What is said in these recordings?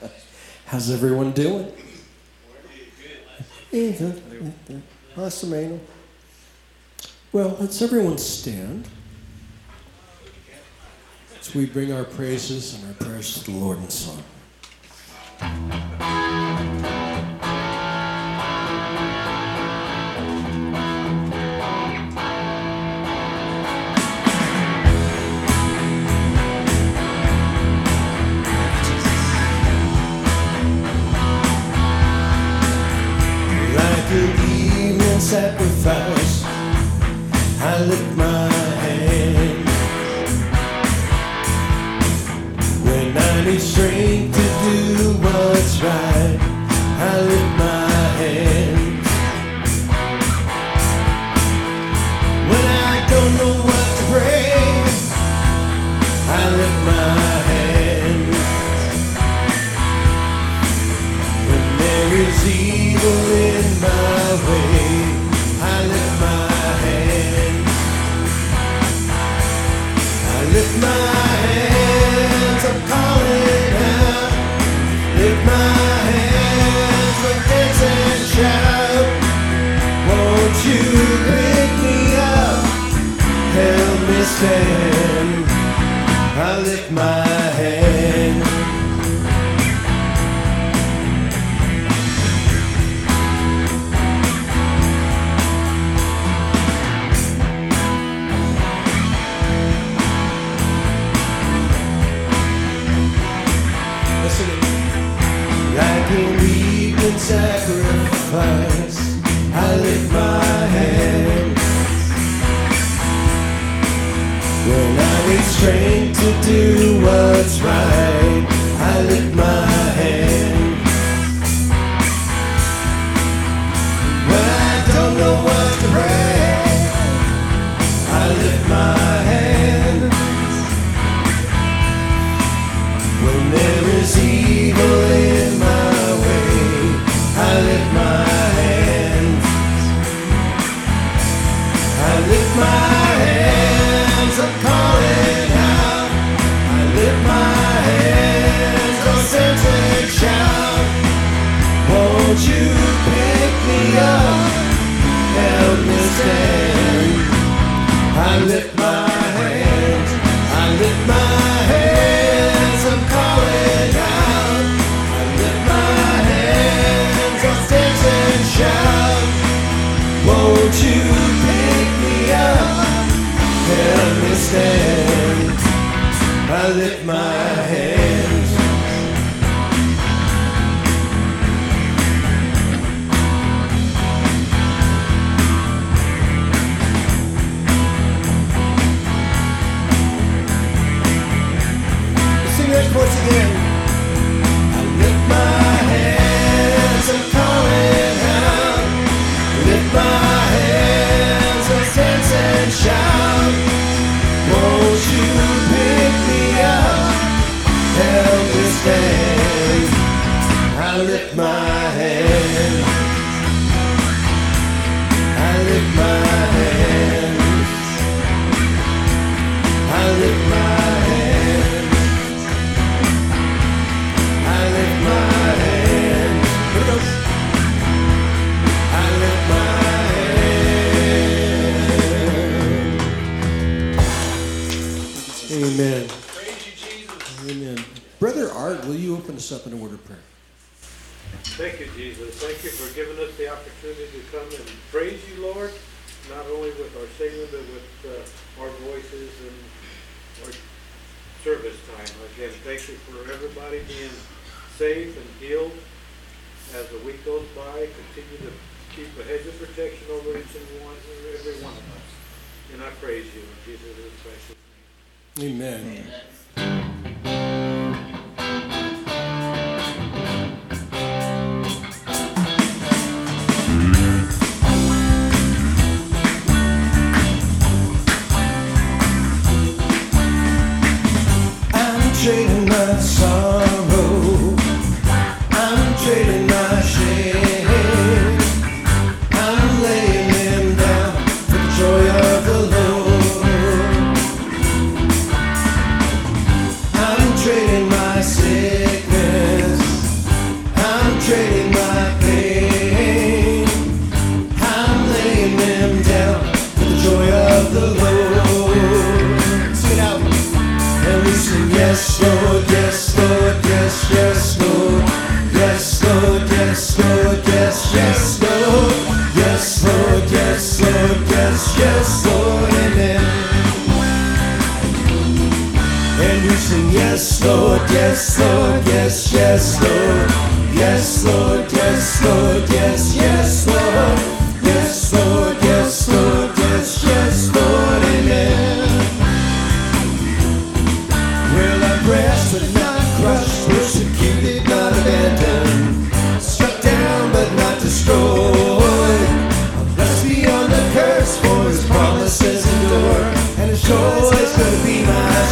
How's everyone doing? Well, let's everyone stand as we bring our praises and our prayers to the Lord and Son. my head.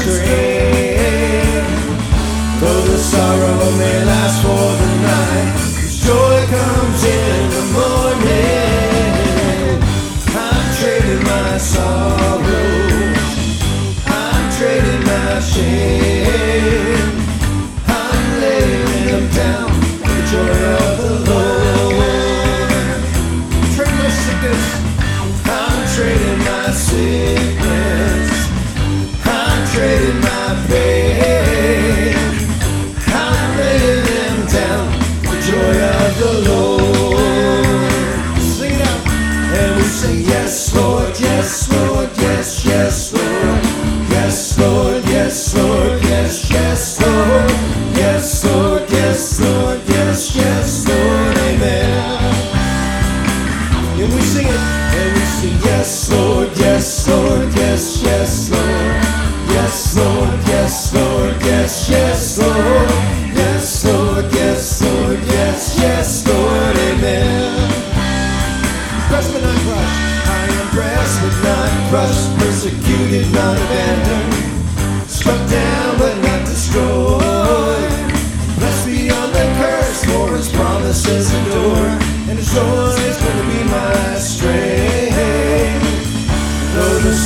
Strength. Though the sorrow may last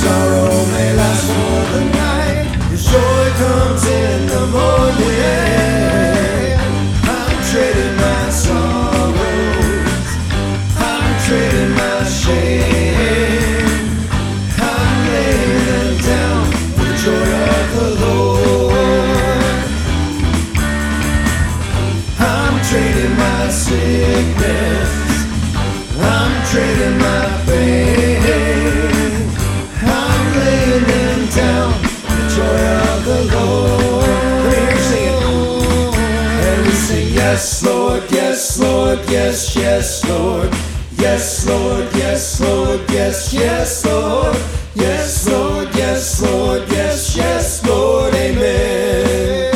sorrow yes, yes, Lord. Yes, Lord, yes, Lord, yes, yes, Lord. Yes, Lord, yes, Lord, yes, yes, Lord, amen.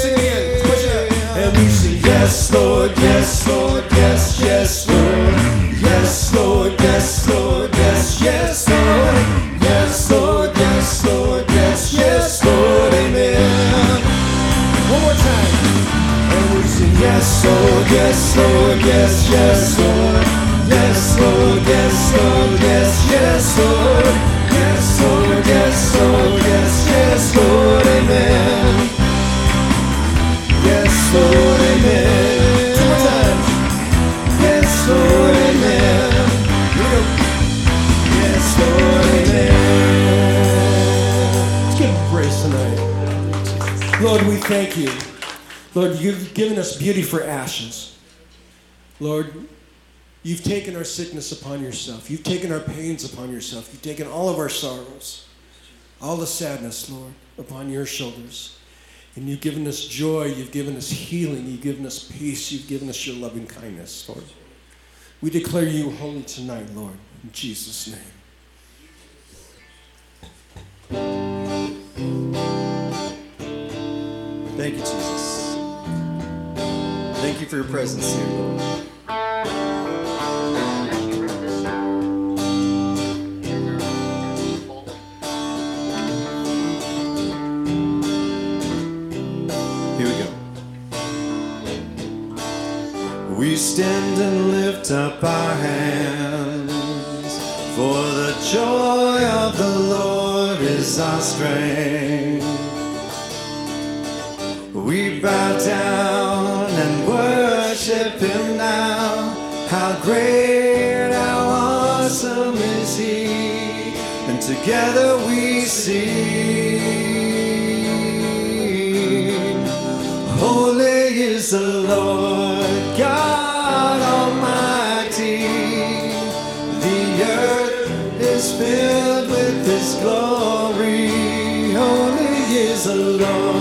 Sing again, push it out. And we sing, Yes, Lord, yes, Lord, yes, yes, Lord. Yes, Lord, yes, Lord, yes, yes, Lord. Yes, Lord, yes, Lord, yes, yes, Lord, amen. Yes, Lord, amen. Two more times. Yes, Lord, amen. Yes, Lord, amen. Let's give him praise tonight. Lord, we thank you. Lord, you've given us beauty for ashes. Lord, you've taken our sickness upon yourself. You've taken our pains upon yourself. You've taken all of our sorrows, all the sadness, Lord, upon your shoulders. And you've given us joy. You've given us healing. You've given us peace. You've given us your loving kindness, Lord. We declare you holy tonight, Lord, in Jesus' name. Thank you, Jesus. Thank you for your presence here, Lord. We stand and lift up our hands, for the joy of the Lord is our strength. We bow down and worship Him now. How great, how awesome is He! And together we sing. Holy is the Lord God Almighty. The earth is filled with His glory. Holy is the Lord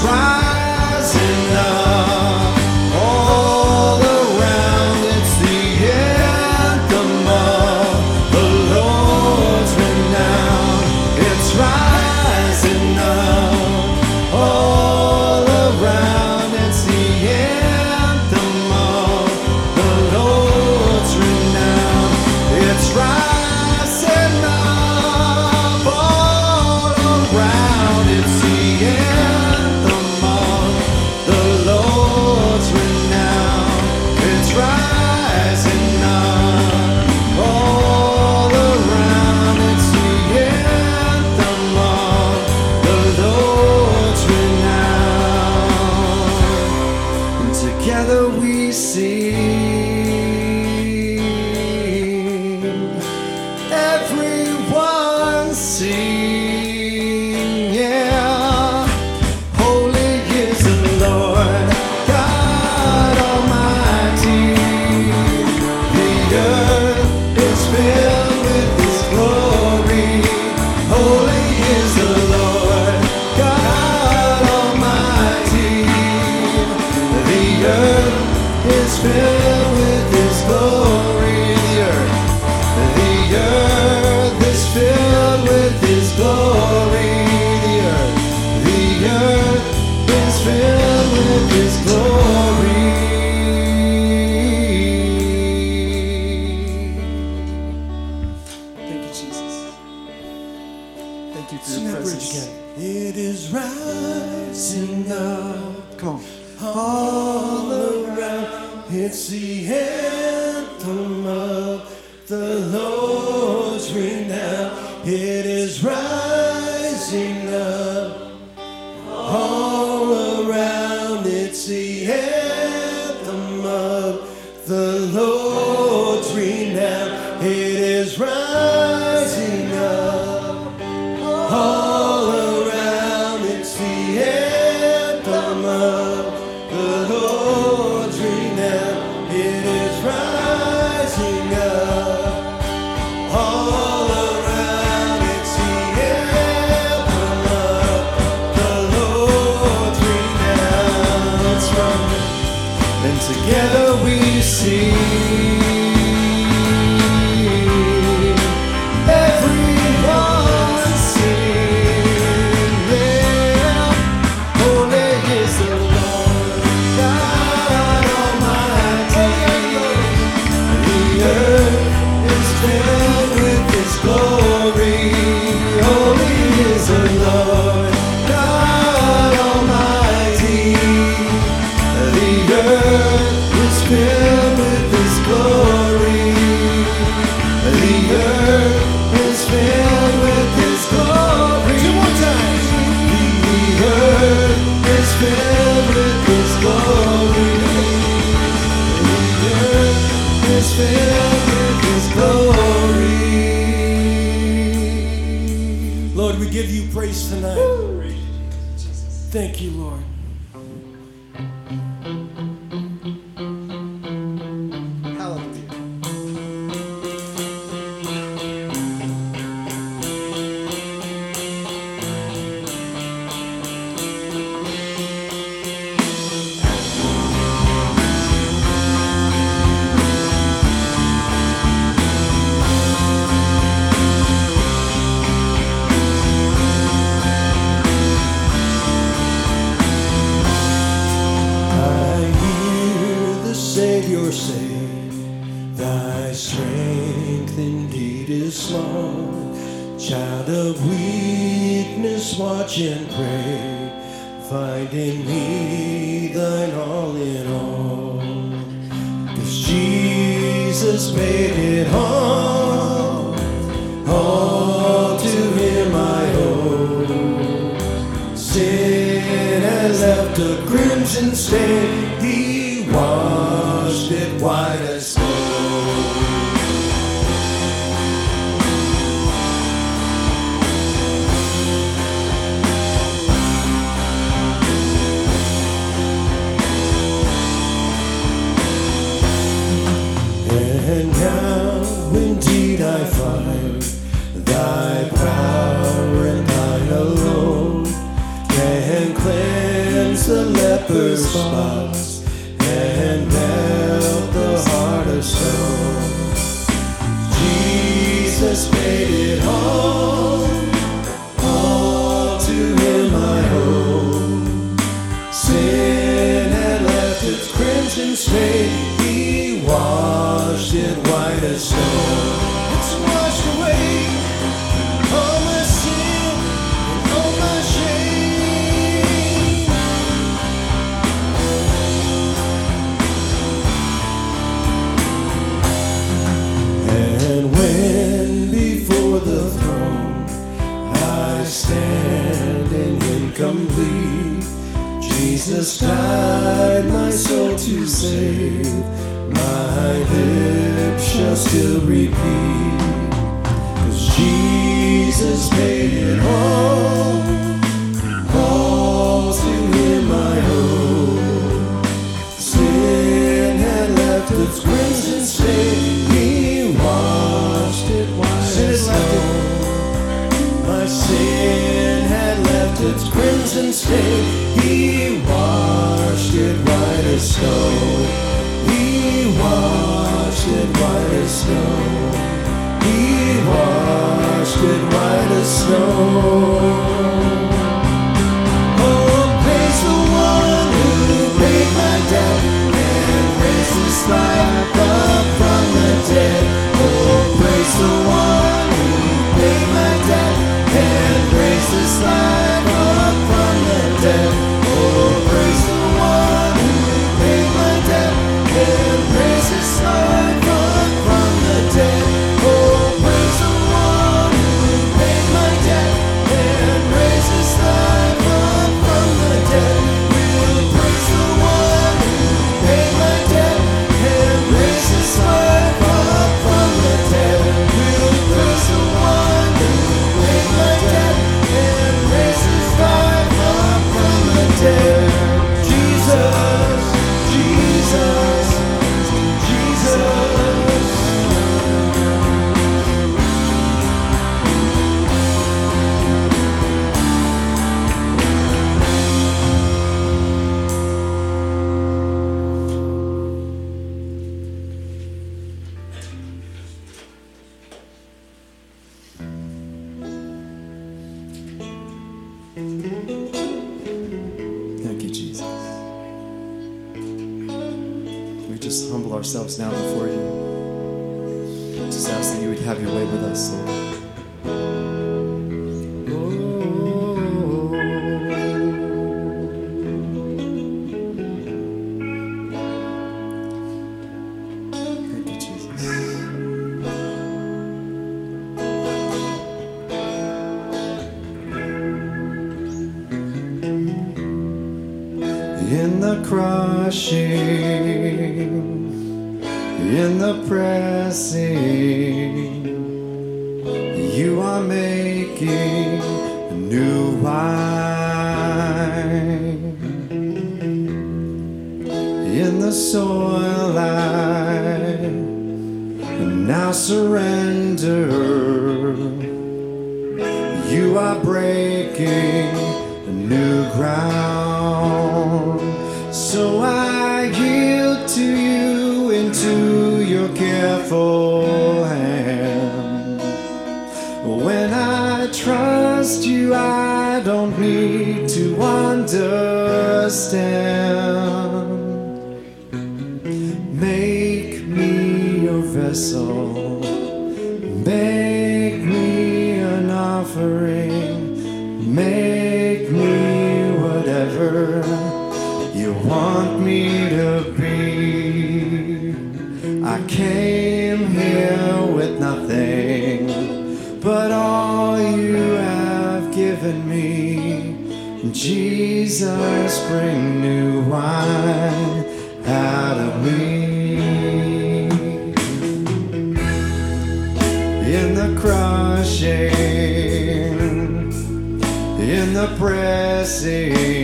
try Lord, we give you praise tonight. Thank you, Lord. as snow. We washed it white as snow. We washed it white as snow. Oh, Life. me to be. I came here with nothing but all you have given me. Jesus, bring new wine out of me. In the crushing, in the pressing.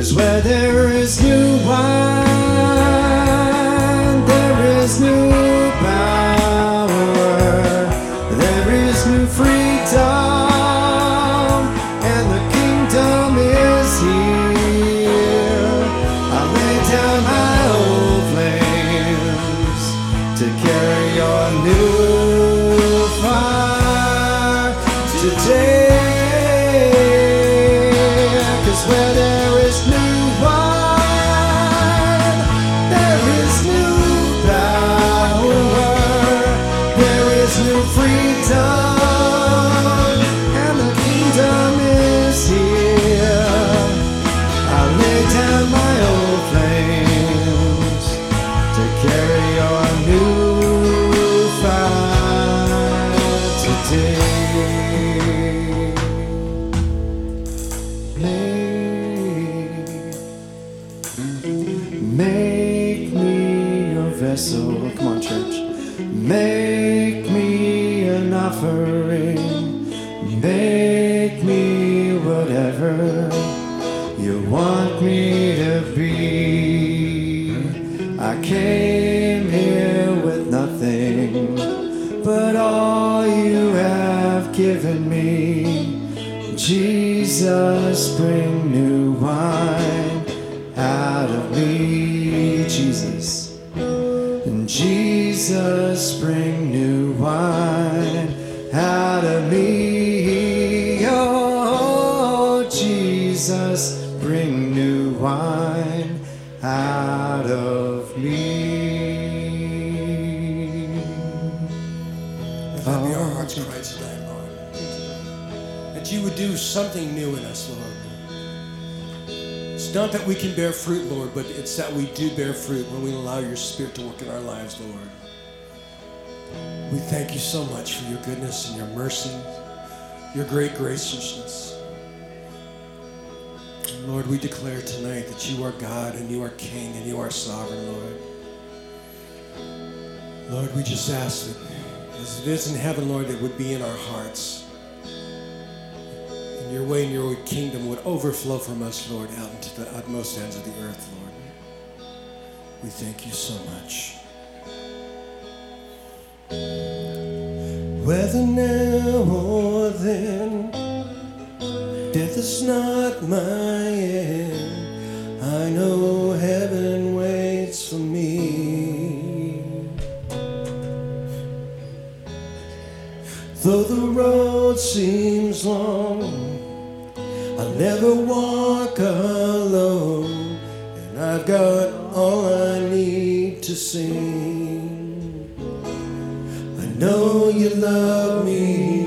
Cause where there is new Jesus, bring new wine out of me, Jesus. And Jesus, bring new wine out of me. Oh, Jesus, bring new wine out of me. Let our heart's cry tonight, Lord. That you would do something Not that we can bear fruit, Lord, but it's that we do bear fruit when we allow your Spirit to work in our lives, Lord. We thank you so much for your goodness and your mercy, your great graciousness. Lord, we declare tonight that you are God and you are King and you are sovereign, Lord. Lord, we just ask that as it is in heaven, Lord, it would be in our hearts. Your way and your kingdom would overflow from us, Lord, out into the utmost ends of the earth, Lord. We thank you so much. Whether now or then, death is not my end. I know heaven waits for me. Though the road seems long, I'll never walk alone, and I've got all I need to sing. I know you love me,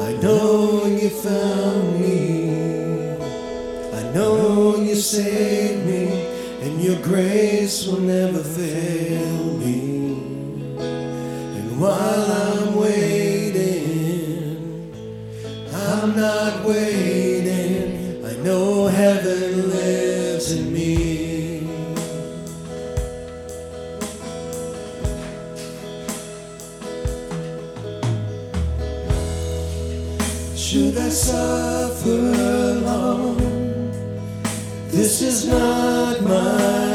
I know you found me, I know you saved me, and your grace will never fail me. And while I'm waiting. I know heaven lives in me. Should I suffer alone? This is not my.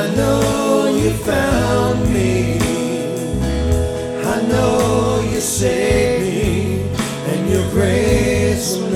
I know you found me. I know you saved me, and your grace.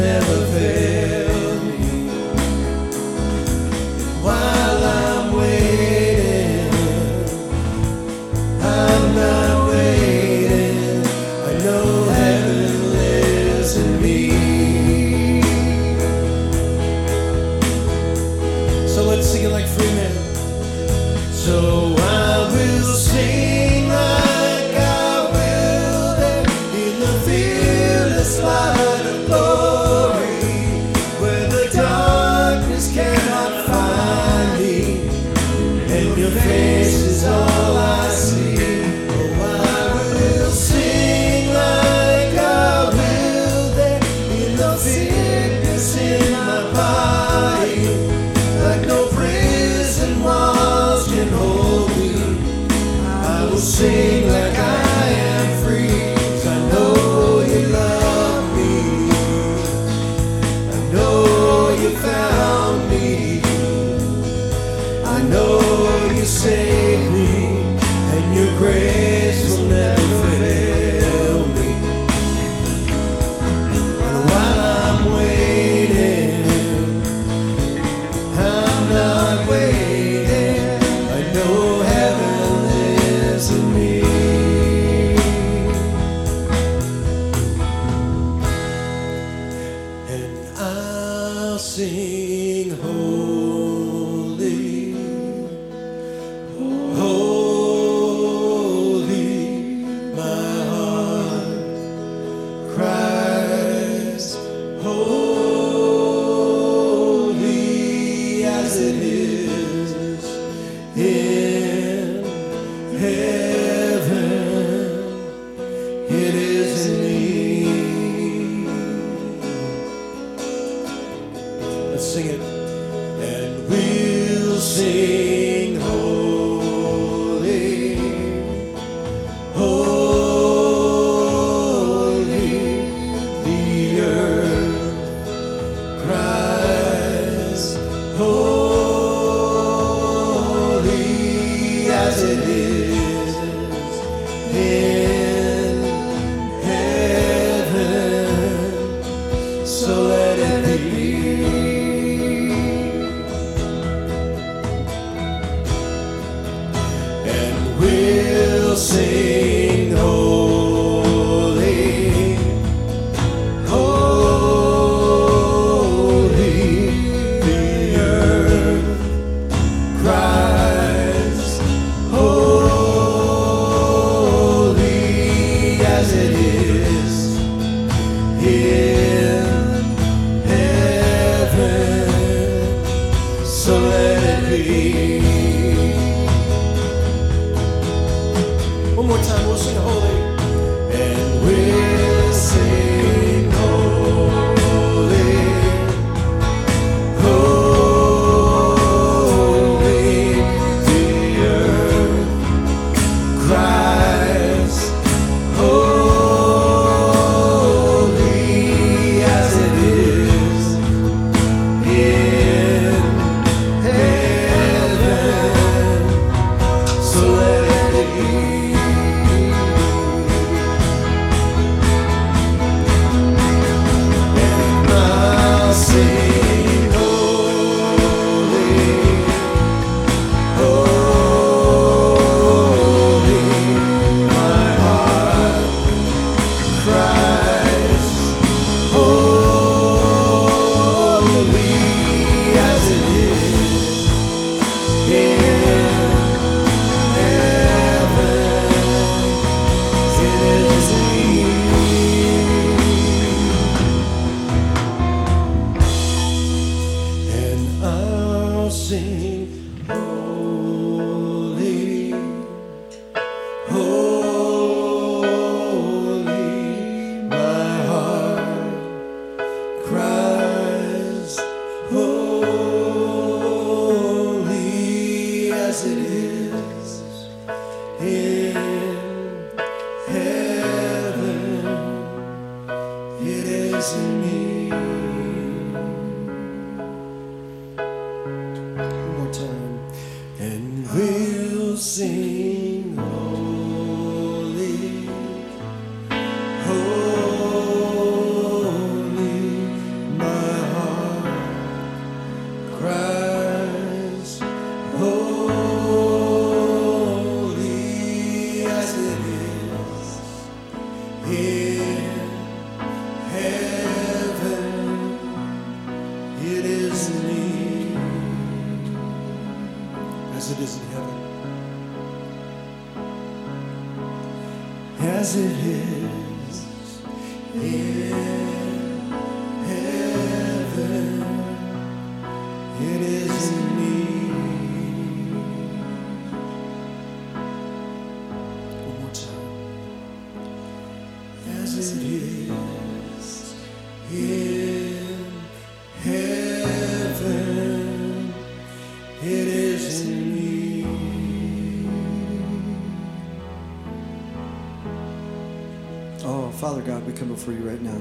Oh, Father God, we come before you right now.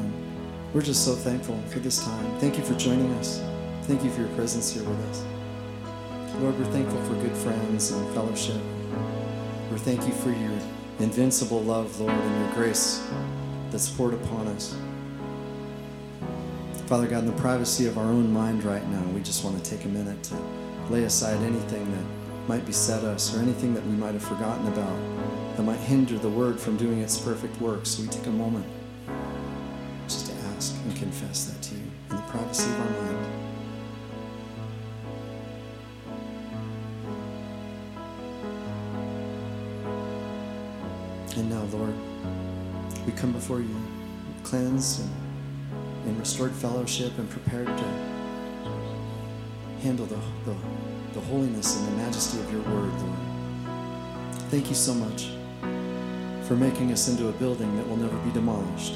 We're just so thankful for this time. Thank you for joining us. Thank you for your presence here with us. Lord, we're thankful for good friends and fellowship. We thank you for your invincible love, Lord, and your grace that's poured upon us. Father God, in the privacy of our own mind right now, we just want to take a minute to lay aside anything that might beset us or anything that we might have forgotten about that might hinder the word from doing its perfect work. So we take a moment before you cleansed and in restored fellowship and prepared to handle the, the, the holiness and the majesty of your word, Lord. Thank you so much for making us into a building that will never be demolished,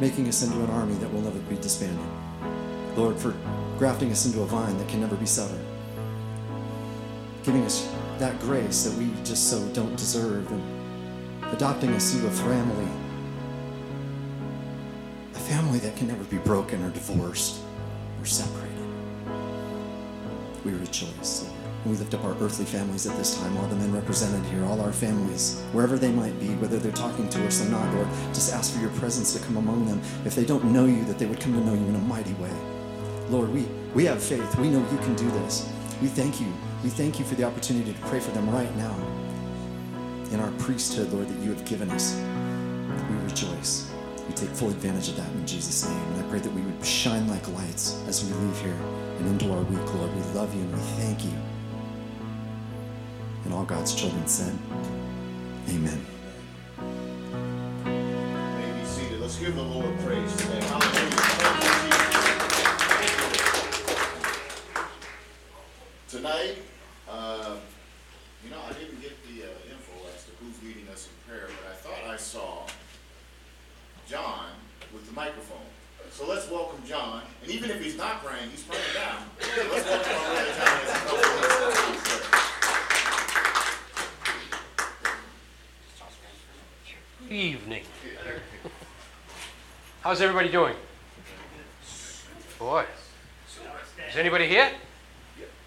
making us into an army that will never be disbanded. Lord, for grafting us into a vine that can never be severed, giving us that grace that we just so don't deserve, and adopting us into a family, a family that can never be broken or divorced or separated. We rejoice, we lift up our earthly families at this time, all the men represented here, all our families, wherever they might be, whether they're talking to us or not, Lord. Just ask for your presence to come among them. If they don't know you, that they would come to know you in a mighty way. Lord, we, we have faith. We know you can do this. We thank you. We thank you for the opportunity to pray for them right now in our priesthood, Lord, that you have given us. We rejoice. We take full advantage of that in Jesus' name. And I pray that we would shine like lights as we leave here and into our week, Lord. We love you and we thank you. And all God's children said, Amen. Everybody doing? Boy. Is anybody here?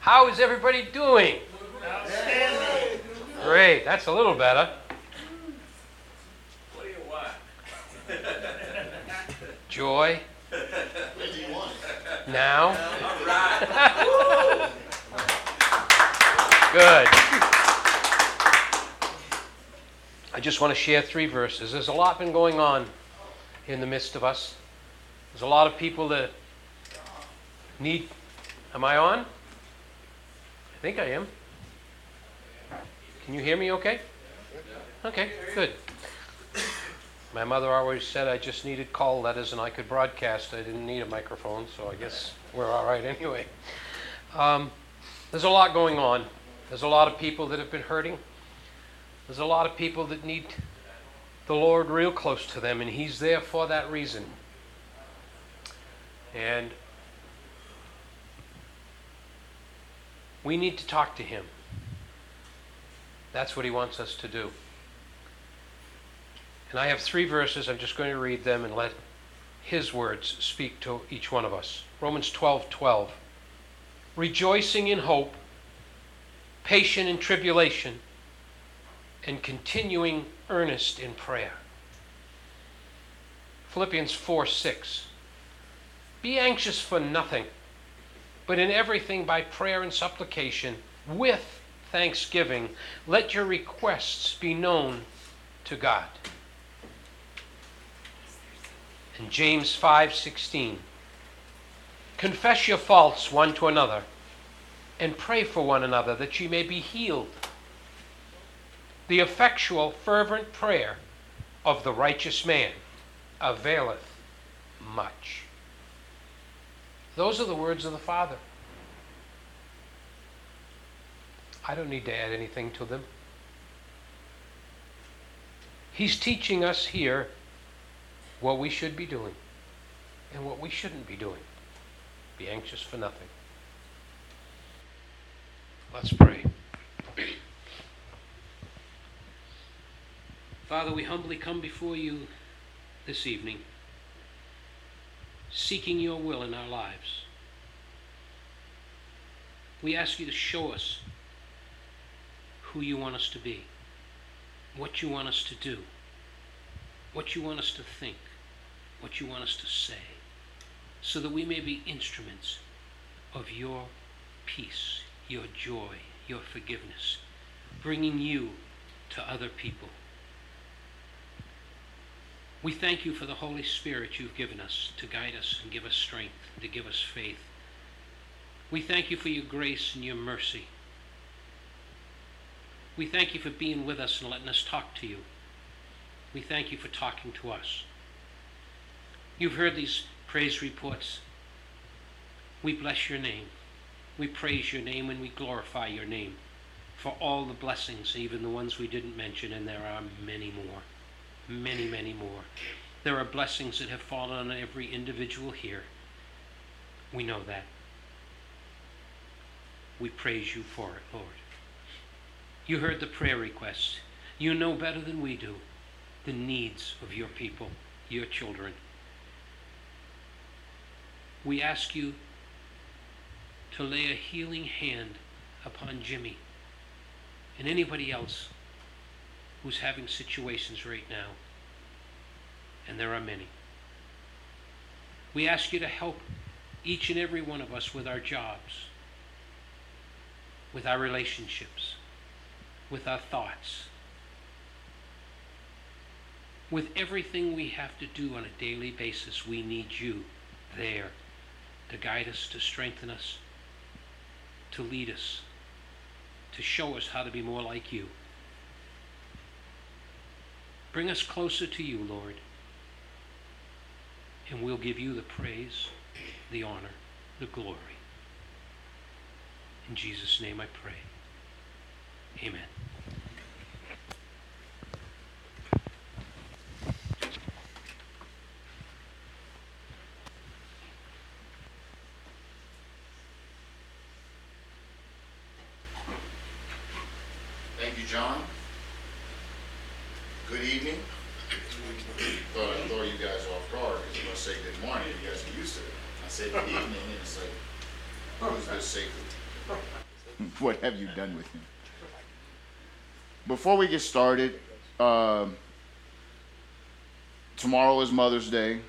How is everybody doing? Great, that's a little better. What do you want? Joy, When do you want now. Good. I just want to share three verses. There's a lot been going on in the midst of us. There's a lot of people that need. Am I on? I think I am. Can you hear me okay? Okay, good. My mother always said I just needed call letters and I could broadcast. I didn't need a microphone, so I guess we're all right anyway. Um, there's a lot going on. There's a lot of people that have been hurting. There's a lot of people that need the Lord real close to them, and He's there for that reason. And we need to talk to Him. That's what He wants us to do. And I have three verses. I'm just going to read them and let His words speak to each one of us. Romans 12 12. Rejoicing in hope, patient in tribulation, and continuing earnest in prayer. Philippians 4 6. Be anxious for nothing, but in everything by prayer and supplication, with thanksgiving, let your requests be known to God. And James 5:16 Confess your faults one to another and pray for one another that ye may be healed. The effectual fervent prayer of the righteous man availeth much. Those are the words of the Father. I don't need to add anything to them. He's teaching us here what we should be doing and what we shouldn't be doing. Be anxious for nothing. Let's pray. Father, we humbly come before you this evening, seeking your will in our lives. We ask you to show us who you want us to be, what you want us to do, what you want us to think, what you want us to say, so that we may be instruments of your peace, your joy, your forgiveness, bringing you to other people. We thank you for the Holy Spirit you've given us to guide us and give us strength, to give us faith. We thank you for your grace and your mercy. We thank you for being with us and letting us talk to you. We thank you for talking to us. You've heard these praise reports. We bless your name. We praise your name and we glorify your name for all the blessings, even the ones we didn't mention, and there are many more. Many, many more. There are blessings that have fallen on every individual here. We know that. We praise you for it, Lord. You heard the prayer requests. You know better than we do the needs of your people, your children. We ask you to lay a healing hand upon Jimmy and anybody else who's having situations right now. And there are many. We ask you to help each and every one of us with our jobs, with our relationships, with our thoughts, with everything we have to do on a daily basis. We need you there to guide us, to strengthen us, to lead us, to show us how to be more like you. Bring us closer to you, Lord. And we'll give you the praise, the honor, the glory. In Jesus' name I pray. Amen. Thank you, John. Good evening. Thought I'd throw you guys off guard because I'm gonna say good morning, you guys are used to it. I say good evening and it's like, who's this sacred? What have you done with him? Before we get started, um, tomorrow is Mother's Day,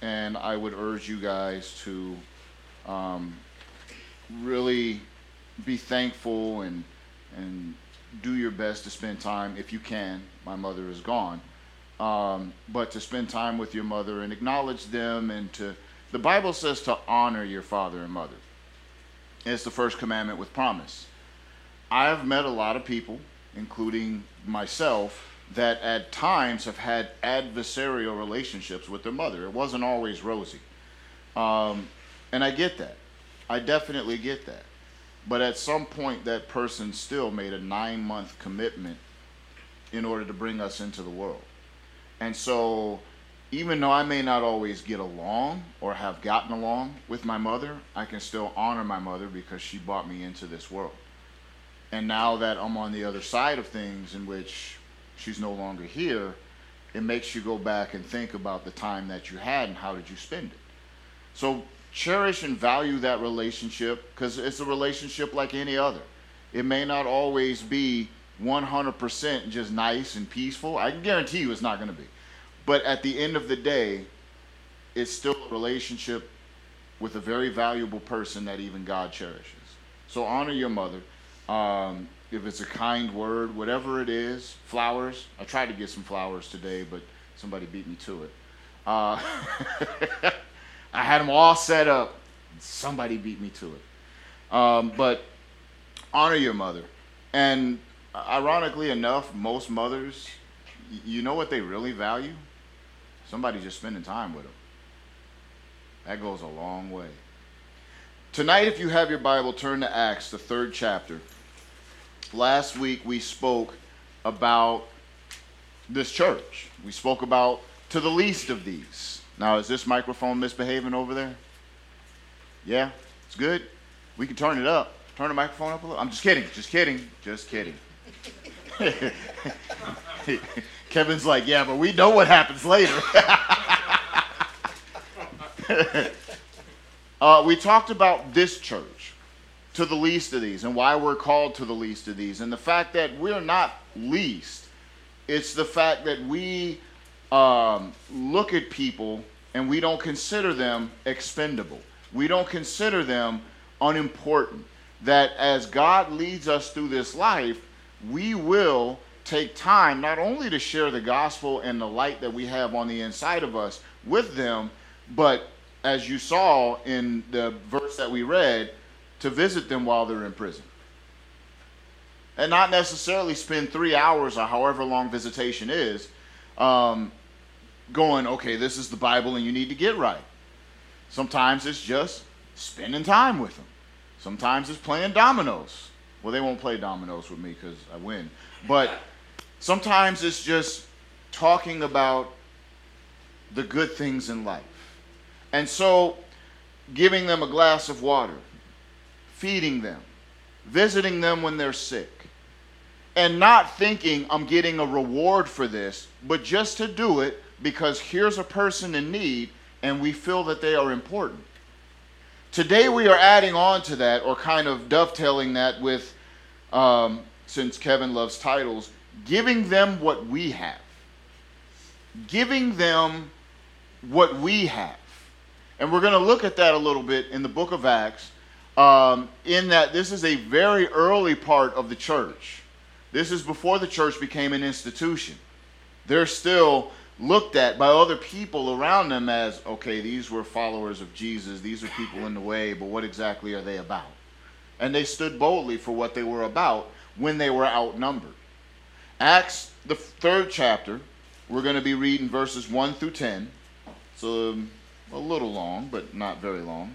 and I would urge you guys to um, really be thankful and and do your best to spend time if you can. My mother is gone, um, but to spend time with your mother and acknowledge them, and to the Bible says to honor your father and mother. It's the first commandment with promise. I have met a lot of people, including myself, that at times have had adversarial relationships with their mother. It wasn't always rosy. Um, and I get that. I definitely get that. But at some point, that person still made a nine month commitment in order to bring us into the world. And so, even though I may not always get along or have gotten along with my mother, I can still honor my mother because she brought me into this world. And now that I'm on the other side of things, in which she's no longer here, it makes you go back and think about the time that you had and how did you spend it. So cherish and value that relationship because it's a relationship like any other. It may not always be 100% just nice and peaceful. I can guarantee you it's not going to be. But at the end of the day, it's still a relationship with a very valuable person that even God cherishes. So honor your mother. Um, if it's a kind word, whatever it is, flowers. I tried to get some flowers today, but somebody beat me to it. Uh, I had them all set up. Somebody beat me to it. Um, but honor your mother. And ironically enough, most mothers, you know what they really value? Somebody just spending time with them. That goes a long way. Tonight, if you have your Bible, turn to Acts, the third chapter. Last week we spoke about this church. We spoke about to the least of these. Now, is this microphone misbehaving over there? Yeah? It's good? We can turn it up. Turn the microphone up a little. I'm just kidding. Just kidding. Just kidding. Kevin's like, yeah, but we know what happens later. uh, we talked about this church to the least of these and why we're called to the least of these. And the fact that we're not least it's the fact that we um, look at people and we don't consider them expendable. We don't consider them unimportant. That as god leads us through this life we will take time not only to share the gospel and the light that we have on the inside of us with them but as you saw in the verse that we read to visit them while they're in prison. And not necessarily spend three hours or however long visitation is um, going, okay, this is the Bible and you need to get right. Sometimes it's just spending time with them. Sometimes it's playing dominoes. Well, they won't play dominoes with me because I win. But sometimes it's just talking about the good things in life. And so, giving them a glass of water, feeding them, visiting them when they're sick, and not thinking I'm getting a reward for this, but just to do it because here's a person in need and we feel that they are important. Today we are adding on to that, or kind of dovetailing that with, um, since Kevin loves titles, giving them what we have. Giving them what we have. And we're going to look at that a little bit in the book of Acts, um, in that this is a very early part of the church. This is before the church became an institution. They're still looked at by other people around them as okay, these were followers of Jesus, these are people in the way, but what exactly are they about? And they stood boldly for what they were about when they were outnumbered. Acts, the third chapter, we're going to be reading verses 1 through 10. So um, a little long, but not very long.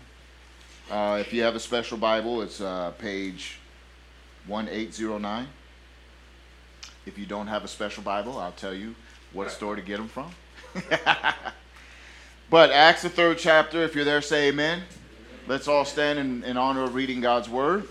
Uh, if you have a special Bible, it's uh, page 1809. If you don't have a special Bible, I'll tell you what store to get them from. but Acts, the third chapter, if you're there, say amen. Let's all stand in, in honor of reading God's word.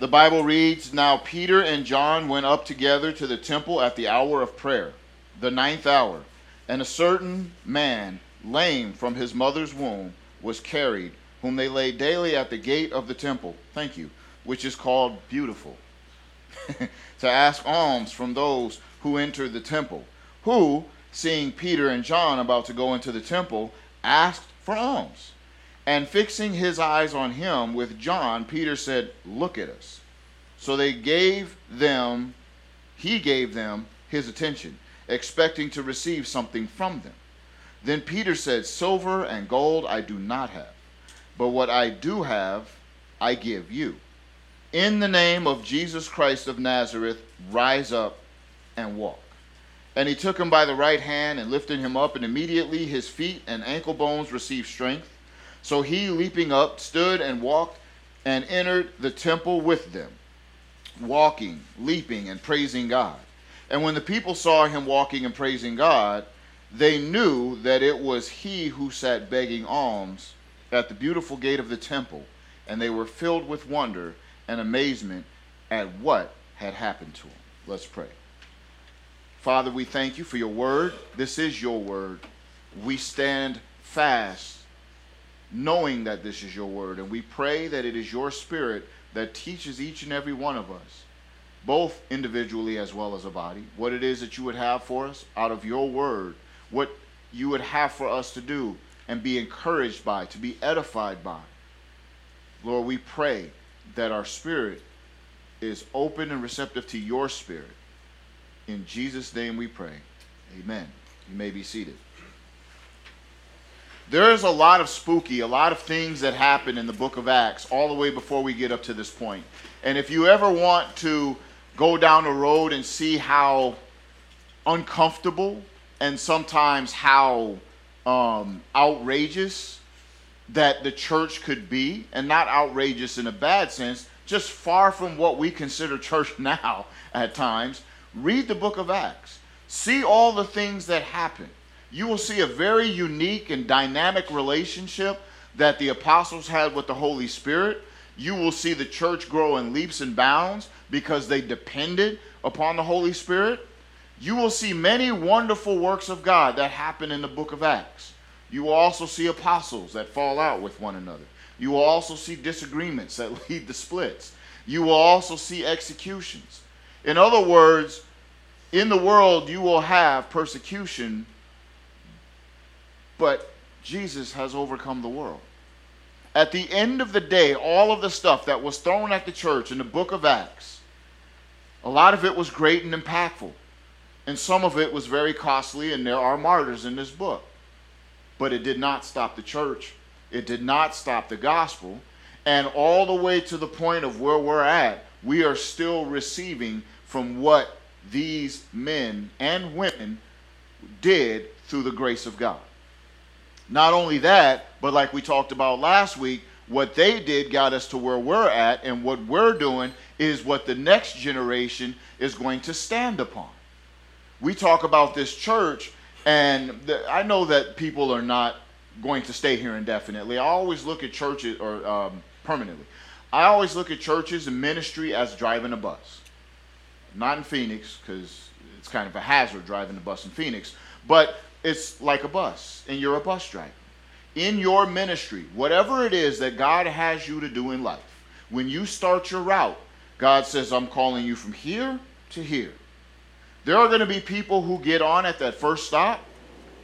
The Bible reads Now Peter and John went up together to the temple at the hour of prayer, the ninth hour, and a certain man, lame from his mother's womb, was carried, whom they laid daily at the gate of the temple. Thank you, which is called Beautiful, to ask alms from those who entered the temple, who, seeing Peter and John about to go into the temple, asked for alms. And fixing his eyes on him with John, Peter said, Look at us. So they gave them, he gave them his attention, expecting to receive something from them. Then Peter said, Silver and gold I do not have, but what I do have, I give you. In the name of Jesus Christ of Nazareth, rise up and walk. And he took him by the right hand and lifted him up, and immediately his feet and ankle bones received strength. So he, leaping up, stood and walked and entered the temple with them, walking, leaping, and praising God. And when the people saw him walking and praising God, they knew that it was he who sat begging alms at the beautiful gate of the temple, and they were filled with wonder and amazement at what had happened to him. Let's pray. Father, we thank you for your word. This is your word. We stand fast knowing that this is your word. And we pray that it is your spirit that teaches each and every one of us, both individually as well as a body, what it is that you would have for us out of your word, what you would have for us to do and be encouraged by, to be edified by. Lord, we pray that our spirit is open and receptive to your spirit. In Jesus' name we pray. Amen. You may be seated there's a lot of spooky, a lot of things that happen in the book of Acts all the way before we get up to this point. And if you ever want to go down the road and see how uncomfortable and sometimes how um, outrageous that the church could be, and not outrageous in a bad sense, just far from what we consider church now at times, read the book of Acts. See all the things that happen you will see a very unique and dynamic relationship that the apostles had with the Holy Spirit. You will see the church grow in leaps and bounds because they depended upon the Holy Spirit. You will see many wonderful works of God that happen in the book of Acts. You will also see apostles that fall out with one another. You will also see disagreements that lead to splits. You will also see executions. In other words, in the world, you will have persecution but Jesus has overcome the world. At the end of the day, all of the stuff that was thrown at the church in the book of Acts, a lot of it was great and impactful. And some of it was very costly, and there are martyrs in this book. But it did not stop the church, it did not stop the gospel. And all the way to the point of where we're at, we are still receiving from what these men and women did through the grace of God. Not only that, but like we talked about last week, what they did got us to where we're at, and what we're doing is what the next generation is going to stand upon. We talk about this church, and the, I know that people are not going to stay here indefinitely. I always look at churches, or um, permanently, I always look at churches and ministry as driving a bus. Not in Phoenix, because it's kind of a hazard driving a bus in Phoenix, but it's like a bus, and you're a bus driver. In your ministry, whatever it is that God has you to do in life, when you start your route, God says, I'm calling you from here to here. There are going to be people who get on at that first stop,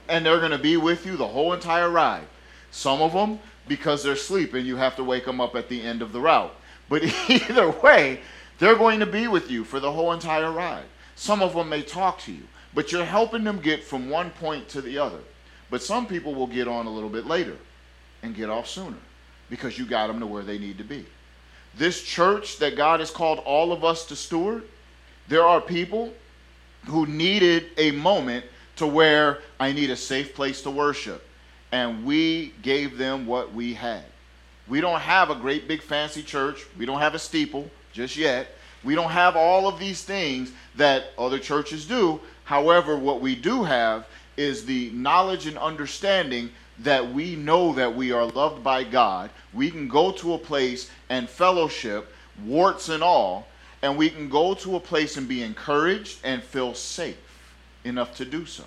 and they're going to be with you the whole entire ride. Some of them, because they're sleeping, you have to wake them up at the end of the route. But either way, they're going to be with you for the whole entire ride. Some of them may talk to you but you're helping them get from one point to the other. But some people will get on a little bit later and get off sooner because you got them to where they need to be. This church that God has called all of us to steward, there are people who needed a moment to where I need a safe place to worship. And we gave them what we had. We don't have a great big fancy church. We don't have a steeple just yet. We don't have all of these things that other churches do. However, what we do have is the knowledge and understanding that we know that we are loved by God. We can go to a place and fellowship, warts and all, and we can go to a place and be encouraged and feel safe enough to do so.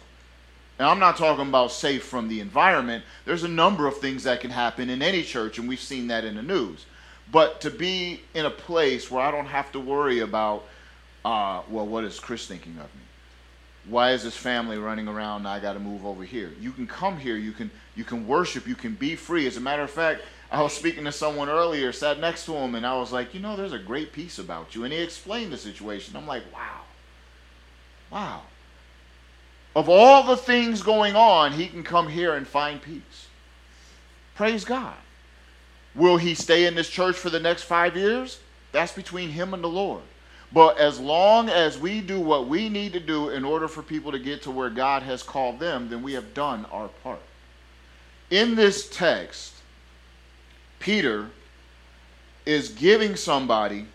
Now, I'm not talking about safe from the environment. There's a number of things that can happen in any church, and we've seen that in the news. But to be in a place where I don't have to worry about, uh, well, what is Chris thinking of me? Why is this family running around and I got to move over here? You can come here, you can you can worship, you can be free. As a matter of fact, I was speaking to someone earlier, sat next to him, and I was like, you know, there's a great peace about you. And he explained the situation. I'm like, wow, wow. Of all the things going on, he can come here and find peace. Praise God. Will he stay in this church for the next five years? That's between him and the Lord. But as long as we do what we need to do in order for people to get to where God has called them, then we have done our part. In this text, Peter is giving somebody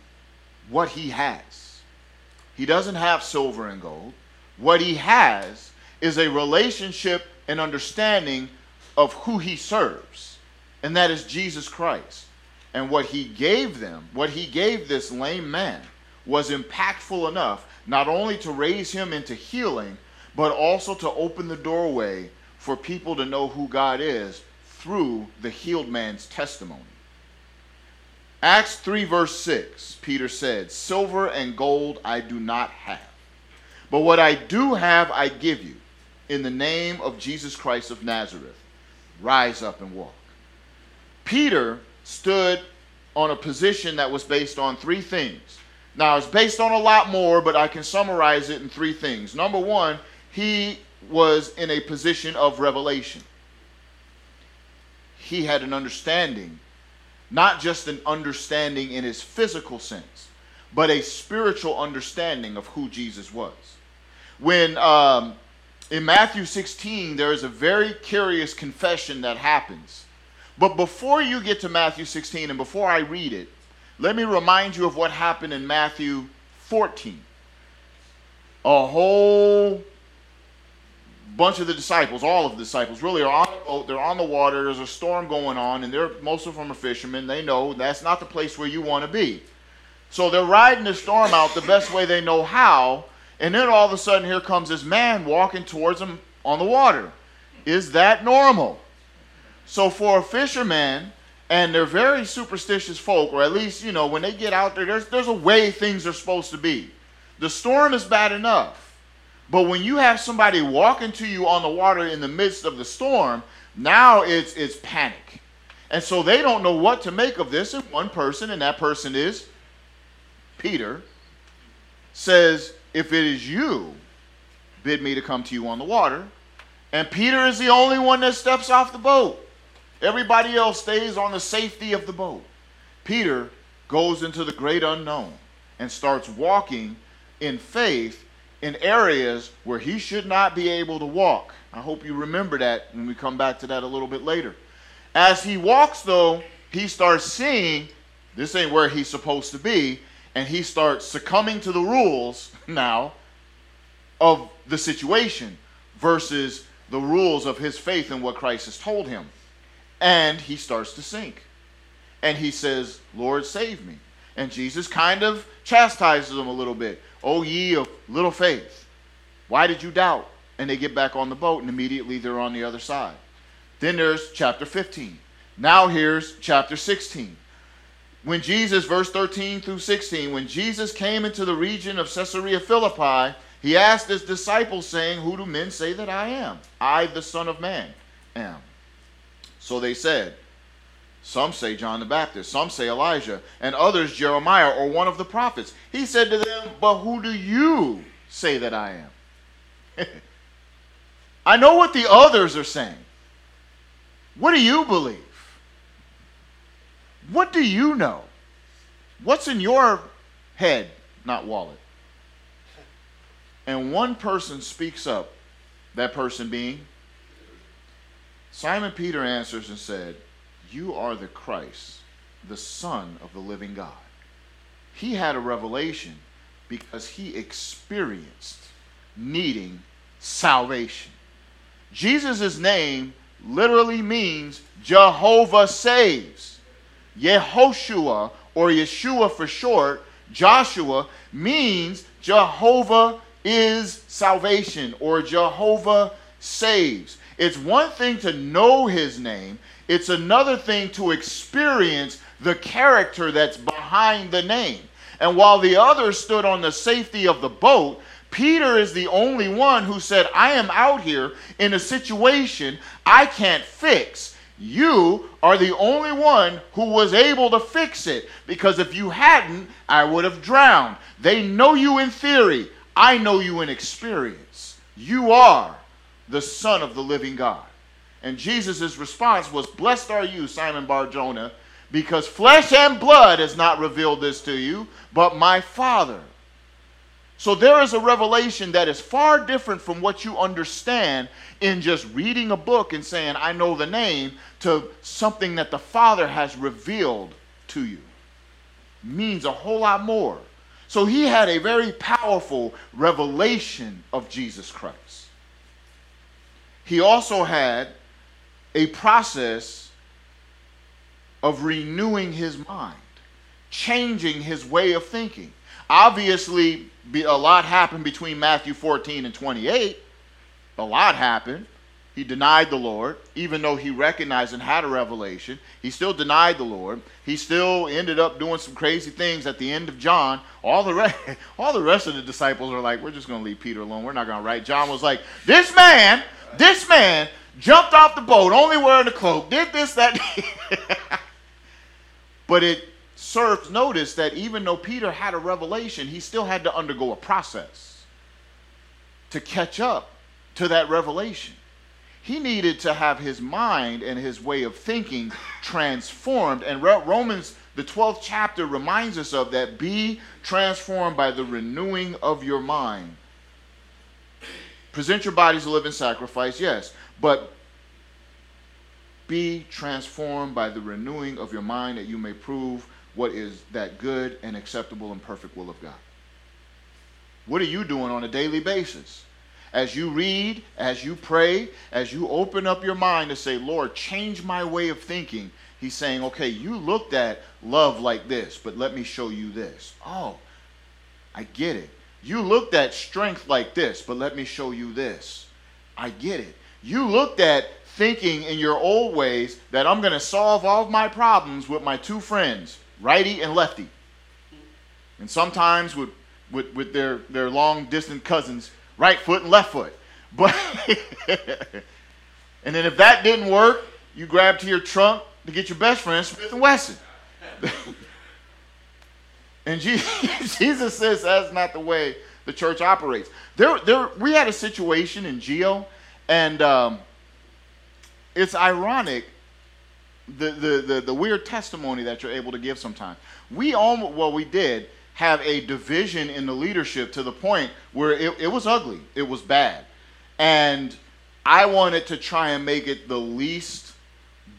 what he has. He doesn't have silver and gold. What he has is a relationship and understanding of who he serves, and that is Jesus Christ. And what he gave them, what he gave this lame man, was impactful enough not only to raise him into healing, but also to open the doorway for people to know who God is through the healed man's testimony. Acts 3, verse 6, Peter said, Silver and gold I do not have, but what I do have I give you. In the name of Jesus Christ of Nazareth, rise up and walk. Peter stood on a position that was based on three things now, it's based on a lot more, but I can summarize it in three things. Number one, he was in a position of revelation. He had an understanding, not just an understanding in his physical sense, but a spiritual understanding of who Jesus was. When um, in Matthew 16, there is a very curious confession that happens. But before you get to Matthew 16 and before I read it, let me remind you of what happened in Matthew 14. A whole bunch of the disciples, all of the disciples, really are on a boat. They're on the water. There's a storm going on, and they're most of them are fishermen. They know that's not the place where you want to be. So they're riding the storm out the best way they know how. And then all of a sudden, here comes this man walking towards them on the water. Is that normal? So for a fisherman, and they're very superstitious folk, or at least, you know, when they get out there, there's, there's a way things are supposed to be. The storm is bad enough, but when you have somebody walking to you on the water in the midst of the storm, now it's, it's panic. And so they don't know what to make of this, and one person, and that person is Peter, says, If it is you, bid me to come to you on the water. And Peter is the only one that steps off the boat. Everybody else stays on the safety of the boat. Peter goes into the great unknown and starts walking in faith in areas where he should not be able to walk. I hope you remember that when we come back to that a little bit later. As he walks, though, he starts seeing this ain't where he's supposed to be, and he starts succumbing to the rules now of the situation versus the rules of his faith and what Christ has told him and he starts to sink. And he says, Lord, save me. And Jesus kind of chastises him a little bit. Oh, ye of little faith, why did you doubt? And they get back on the boat, and immediately they're on the other side. Then there's chapter 15. Now here's chapter 16. When Jesus, verse 13 through 16, when Jesus came into the region of Caesarea Philippi, he asked his disciples, saying, Who do men say that I am? I, the Son of Man, am. So they said, Some say John the Baptist, some say Elijah, and others Jeremiah or one of the prophets. He said to them, But who do you say that I am? I know what the others are saying. What do you believe? What do you know? What's in your head, not wallet? And one person speaks up That person being? Simon Peter answers and said, You are the Christ, the Son of the living God. He had a revelation because he experienced needing salvation. Jesus' name literally means Jehovah saves. Yehoshua, or Yeshua for short, Joshua, means Jehovah is salvation, or Jehovah saves. It's one thing to know his name, it's another thing to experience the character that's behind the name. And while the others stood on the safety of the boat, Peter is the only one who said, I am out here in a situation I can't fix. You are the only one who was able to fix it because if you hadn't, I would have drowned. They know you in theory, I know you in experience. You are the Son of the living God. And Jesus' response was, Blessed are you, Simon Bar Jonah, because flesh and blood has not revealed this to you, but my Father. So there is a revelation that is far different from what you understand in just reading a book and saying, I know the name, to something that the Father has revealed to you. Means a whole lot more. So he had a very powerful revelation of Jesus Christ. He also had a process of renewing his mind, changing his way of thinking. Obviously, a lot happened between Matthew 14 and 28. A lot happened. He denied the Lord, even though he recognized and had a revelation. He still denied the Lord. He still ended up doing some crazy things at the end of John. All the rest, all the rest of the disciples are like, "We're just going to leave Peter alone. We're not going to write." John was like, "This man, this man jumped off the boat, only wearing a cloak, did this, that." but it serves notice that even though Peter had a revelation, he still had to undergo a process to catch up to that revelation. He needed to have his mind and his way of thinking transformed. And Romans, the 12th chapter, reminds us of that be transformed by the renewing of your mind. Present your bodies a living sacrifice, yes, but be transformed by the renewing of your mind that you may prove what is that good and acceptable and perfect will of God. What are you doing on a daily basis? As you read, as you pray, as you open up your mind to say, Lord, change my way of thinking, he's saying, okay, you looked at love like this, but let me show you this. Oh, I get it. You looked at strength like this, but let me show you this. I get it. You looked at thinking in your old ways that I'm going to solve all of my problems with my two friends, righty and lefty. And sometimes with, with, with their, their long distant cousins, right foot and left foot. But and then if that didn't work, you grab to your trunk to get your best friend Smith and Wesson. and Jesus says that's not the way the church operates. There, there, we had a situation in Geo, and um, it's ironic the, the, the, the, weird testimony that you're able to give sometimes. We almost, well, we did have a division in the leadership to the point where it, it was ugly, it was bad. And I wanted to try and make it the least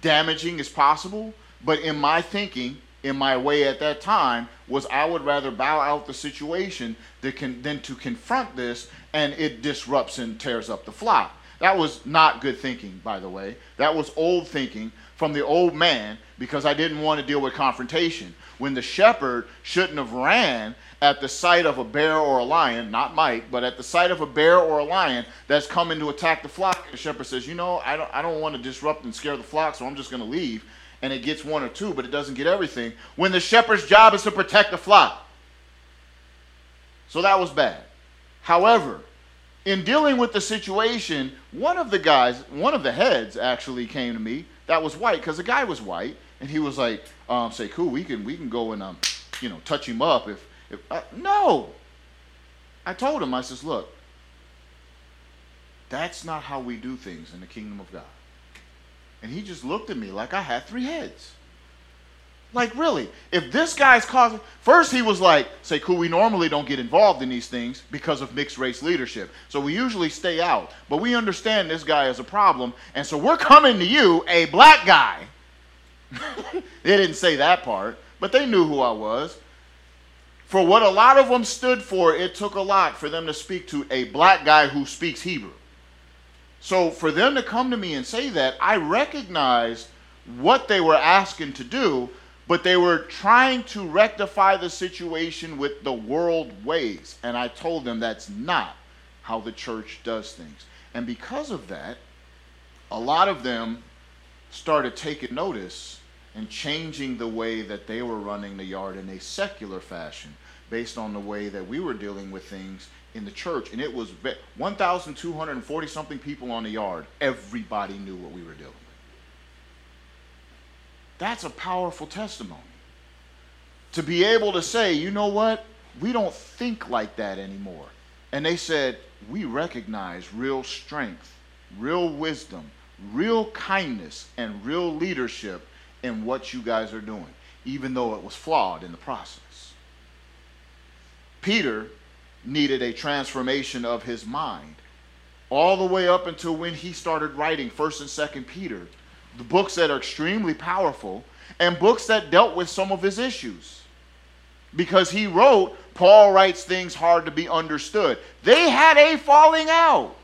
damaging as possible, but in my thinking, in my way at that time, was I would rather bow out the situation than, than to confront this and it disrupts and tears up the flock. That was not good thinking, by the way. That was old thinking from the old man because I didn't want to deal with confrontation. When the shepherd shouldn't have ran at the sight of a bear or a lion, not Mike, but at the sight of a bear or a lion that's coming to attack the flock, the shepherd says, You know, I don't, I don't want to disrupt and scare the flock, so I'm just going to leave. And it gets one or two, but it doesn't get everything. When the shepherd's job is to protect the flock. So that was bad. However, in dealing with the situation, one of the guys, one of the heads actually came to me that was white because the guy was white, and he was like, um, "Say, cool, we can we can go and um, you know, touch him up if if uh, no." I told him, I says, "Look, that's not how we do things in the kingdom of God." And he just looked at me like I had three heads. Like, really? If this guy's causing. First, he was like, say, cool, we normally don't get involved in these things because of mixed race leadership. So we usually stay out. But we understand this guy is a problem. And so we're coming to you, a black guy. they didn't say that part, but they knew who I was. For what a lot of them stood for, it took a lot for them to speak to a black guy who speaks Hebrew. So for them to come to me and say that, I recognized what they were asking to do, but they were trying to rectify the situation with the world ways. And I told them that's not how the church does things. And because of that, a lot of them started taking notice and changing the way that they were running the yard in a secular fashion based on the way that we were dealing with things in the church. And it was 1,240 something people on the yard. Everybody knew what we were doing. That's a powerful testimony. To be able to say, you know what? We don't think like that anymore. And they said, we recognize real strength, real wisdom, real kindness, and real leadership in what you guys are doing, even though it was flawed in the process. Peter needed a transformation of his mind all the way up until when he started writing 1st and 2nd Peter the books that are extremely powerful, and books that dealt with some of his issues. Because he wrote, Paul writes things hard to be understood. They had a falling out,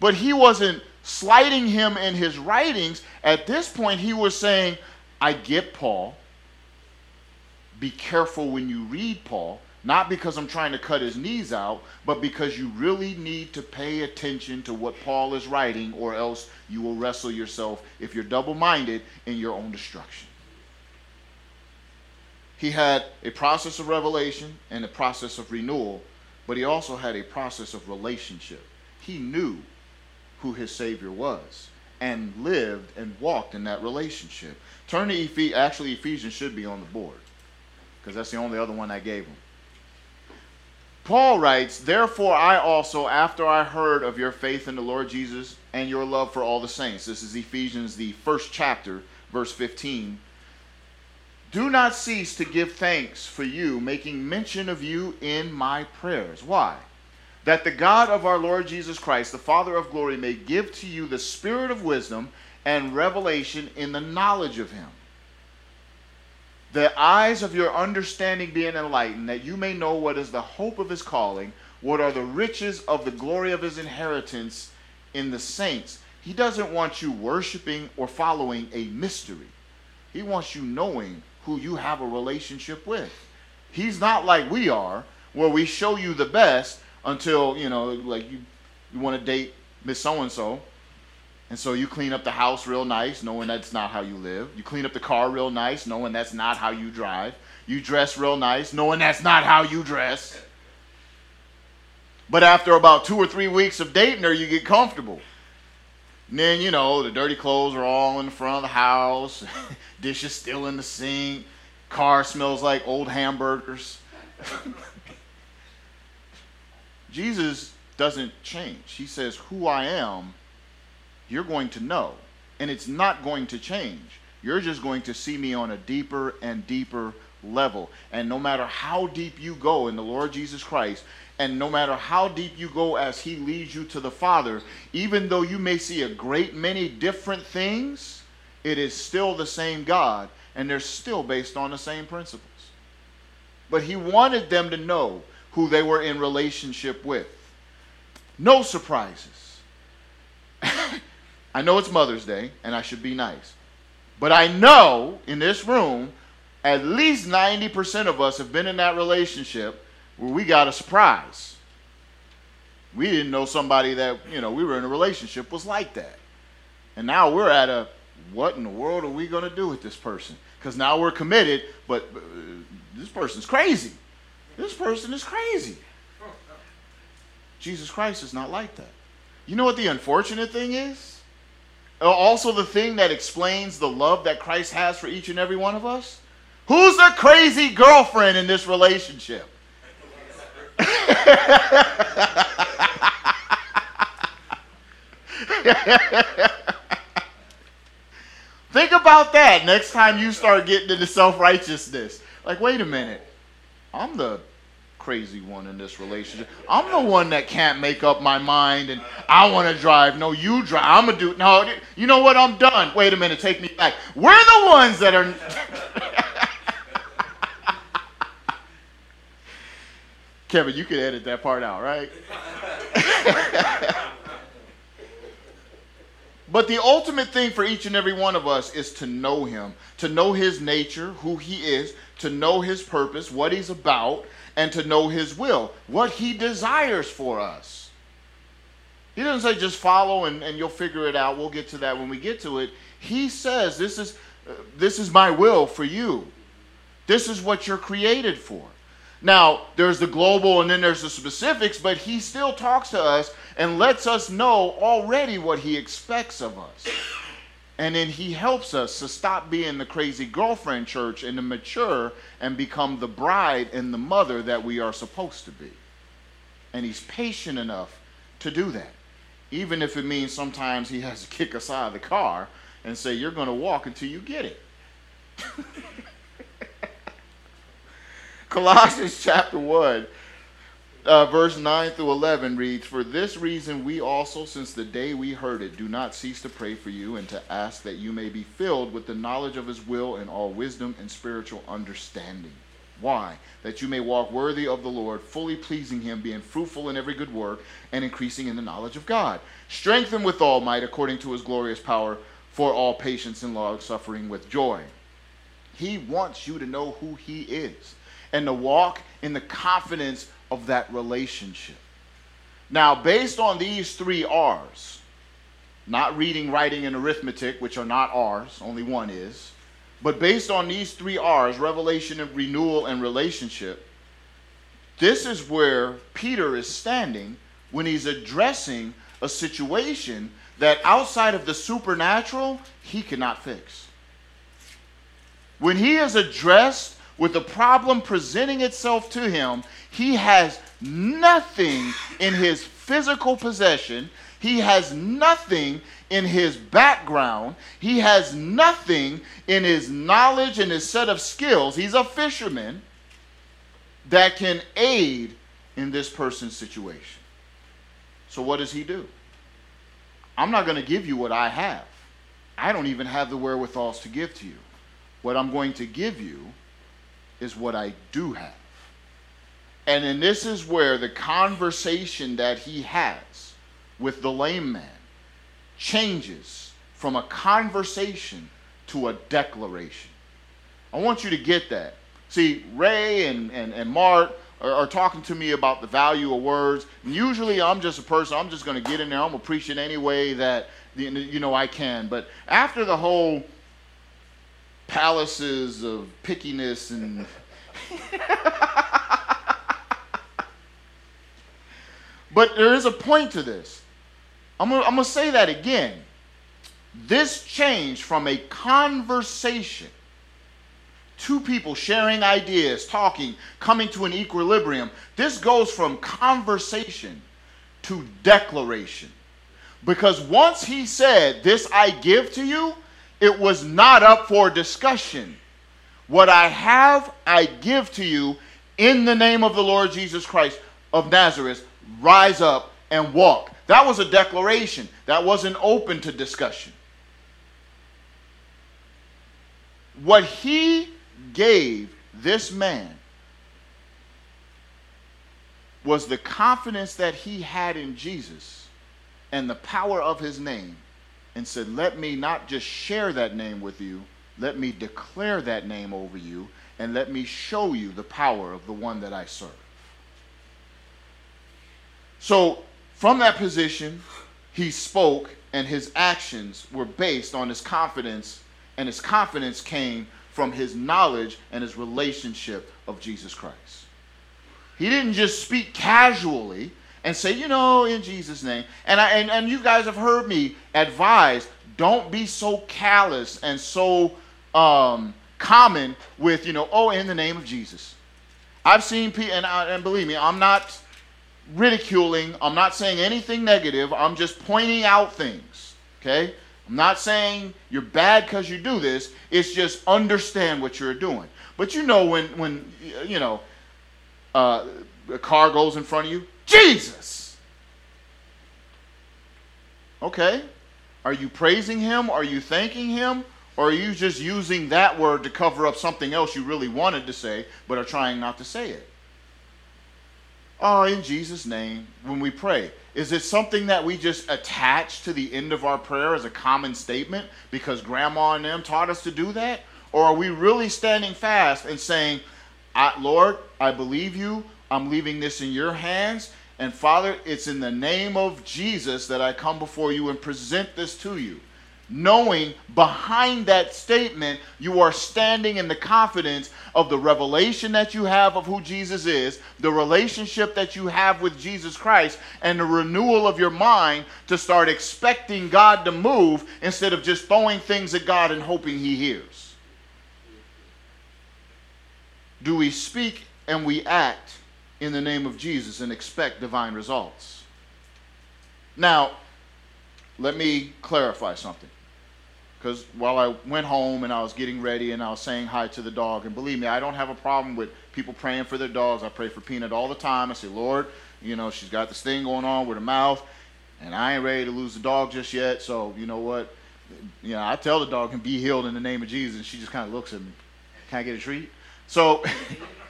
but he wasn't slighting him in his writings. At this point, he was saying, I get Paul. Be careful when you read Paul not because I'm trying to cut his knees out, but because you really need to pay attention to what Paul is writing, or else you will wrestle yourself, if you're double minded, in your own destruction. He had a process of revelation and a process of renewal, but he also had a process of relationship. He knew who his Savior was and lived and walked in that relationship. Turn to Ephesians, actually, Ephesians should be on the board because that's the only other one I gave him. Paul writes, Therefore I also, after I heard of your faith in the Lord Jesus and your love for all the saints, this is Ephesians, the first chapter, verse 15, do not cease to give thanks for you, making mention of you in my prayers. Why? That the God of our Lord Jesus Christ, the Father of glory, may give to you the spirit of wisdom and revelation in the knowledge of him the eyes of your understanding being enlightened, that you may know what is the hope of his calling, what are the riches of the glory of his inheritance in the saints. He doesn't want you worshiping or following a mystery. He wants you knowing who you have a relationship with. He's not like we are, where we show you the best until, you know, like you, you want to date Miss So and so, and so you clean up the house real nice, knowing that's not how you live. You clean up the car real nice, knowing that's not how you drive. You dress real nice, knowing that's not how you dress. But after about two or three weeks of dating her, you get comfortable. And then, you know, the dirty clothes are all in the front of the house, dishes still in the sink, car smells like old hamburgers. Jesus doesn't change. He says, Who I am you're going to know. And it's not going to change. You're just going to see me on a deeper and deeper level. And no matter how deep you go in the Lord Jesus Christ, and no matter how deep you go as He leads you to the Father, even though you may see a great many different things, it is still the same God, and they're still based on the same principles. But He wanted them to know who they were in relationship with. No surprises. I know it's Mother's Day and I should be nice. But I know in this room, at least 90% of us have been in that relationship where we got a surprise. We didn't know somebody that, you know, we were in a relationship was like that. And now we're at a, what in the world are we going to do with this person? Because now we're committed, but uh, this person's crazy. This person is crazy. Jesus Christ is not like that. You know what the unfortunate thing is? Uh, also the thing that explains the love that Christ has for each and every one of us? Who's the crazy girlfriend in this relationship? Think about that next time you start getting into self righteousness. Like, wait a minute. I'm the crazy one in this relationship. I'm the one that can't make up my mind and I want to drive. No, you drive. I'm to do No, you know what? I'm done. Wait a minute. Take me back. We're the ones that are. Kevin, you can edit that part out, right? But the ultimate thing for each and every one of us is to know him, to know his nature, who he is, to know his purpose, what he's about, and to know his will, what he desires for us. He doesn't say just follow and, and you'll figure it out. We'll get to that when we get to it. He says, This is, uh, this is my will for you. This is what you're created for. Now, there's the global and then there's the specifics, but he still talks to us and lets us know already what he expects of us. And then he helps us to stop being the crazy girlfriend church and to mature and become the bride and the mother that we are supposed to be. And he's patient enough to do that. Even if it means sometimes he has to kick us out of the car and say, You're going to walk until you get it. Colossians chapter 1, uh, verse 9 through 11 reads For this reason, we also, since the day we heard it, do not cease to pray for you and to ask that you may be filled with the knowledge of his will and all wisdom and spiritual understanding. Why? That you may walk worthy of the Lord, fully pleasing him, being fruitful in every good work, and increasing in the knowledge of God. Strengthened with all might according to his glorious power, for all patience and long suffering with joy. He wants you to know who he is and to walk in the confidence of that relationship. Now, based on these three R's, not reading, writing, and arithmetic, which are not R's, only one is, but based on these three R's, revelation, and renewal, and relationship, this is where Peter is standing when he's addressing a situation that outside of the supernatural, he cannot fix. When he is addressed with the problem presenting itself to him, he has nothing in his physical possession. He has nothing in his background. He has nothing in his knowledge and his set of skills. He's a fisherman that can aid in this person's situation. So, what does he do? I'm not going to give you what I have. I don't even have the wherewithals to give to you. What I'm going to give you is what I do have. And then this is where the conversation that he has with the lame man changes from a conversation to a declaration. I want you to get that. See, Ray and, and, and Mark are, are talking to me about the value of words. And usually I'm just a person, I'm just going to get in there, I'm going to preach it any way that you know I can. But after the whole palaces of pickiness and but there is a point to this. I'm going to say that again. This change from a conversation, two people sharing ideas, talking, coming to an equilibrium. This goes from conversation to declaration. Because once he said, This I give to you, it was not up for discussion. What I have, I give to you in the name of the Lord Jesus Christ of Nazareth. Rise up and walk. That was a declaration, that wasn't open to discussion. What he gave this man was the confidence that he had in Jesus and the power of his name and said, Let me not just share that name with you, let me declare that name over you, and let me show you the power of the one that I serve. So, from that position, he spoke, and his actions were based on his confidence, and his confidence came from his knowledge and his relationship of Jesus Christ. He didn't just speak casually and say, you know, in Jesus' name. And, I, and, and you guys have heard me advise don't be so callous and so um, common with, you know, oh, in the name of Jesus. I've seen people, and, and believe me, I'm not ridiculing, I'm not saying anything negative, I'm just pointing out things, okay? I'm not saying you're bad because you do this. It's just understand what you're doing. But you know when when you know uh, a car goes in front of you, Jesus. Okay, are you praising him? Are you thanking him? Or are you just using that word to cover up something else you really wanted to say, but are trying not to say it? Oh, in Jesus' name, when we pray, is it something that we just attach to the end of our prayer as a common statement because grandma and them taught us to do that? Or are we really standing fast and saying, I, Lord, I believe you. I'm leaving this in your hands. And Father, it's in the name of Jesus that I come before you and present this to you knowing behind that statement you are standing in the confidence of the revelation that you have of who Jesus is, the relationship that you have with Jesus Christ, and the renewal of your mind to start expecting God to move instead of just throwing things at God and hoping He hears. Do we speak and we act in the name of Jesus and expect divine results? Now, let me clarify something because while I went home and I was getting ready and I was saying hi to the dog, and believe me, I don't have a problem with people praying for their dogs. I pray for Peanut all the time. I say, Lord, you know, she's got this thing going on with her mouth, and I ain't ready to lose the dog just yet. So, you know what? You know, I tell the dog can be healed in the name of Jesus, and she just kind of looks at me. Can I get a treat? So,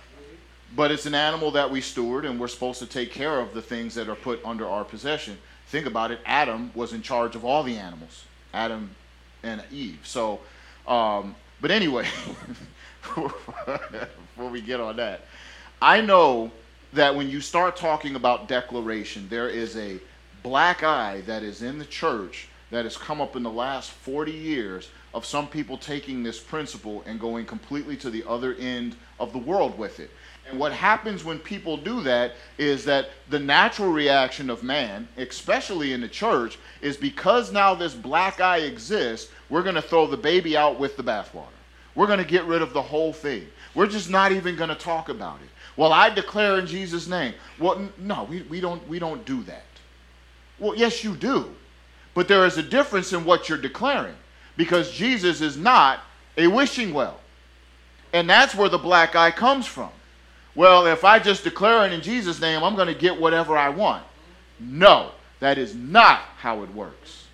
but it's an animal that we steward, and we're supposed to take care of the things that are put under our possession. Think about it. Adam was in charge of all the animals. Adam and Eve. So, um, but anyway, before we get on that, I know that when you start talking about declaration, there is a black eye that is in the church that has come up in the last 40 years of some people taking this principle and going completely to the other end of the world with it. And what happens when people do that is that the natural reaction of man, especially in the church, is because now this black eye exists, we're going to throw the baby out with the bathwater. We're going to get rid of the whole thing. We're just not even going to talk about it. Well, I declare in Jesus' name. Well, no, we, we, don't, we don't do that. Well, yes, you do. But there is a difference in what you're declaring because Jesus is not a wishing well. And that's where the black eye comes from well, if I just declare it in Jesus' name, I'm going to get whatever I want. No, that is not how it works.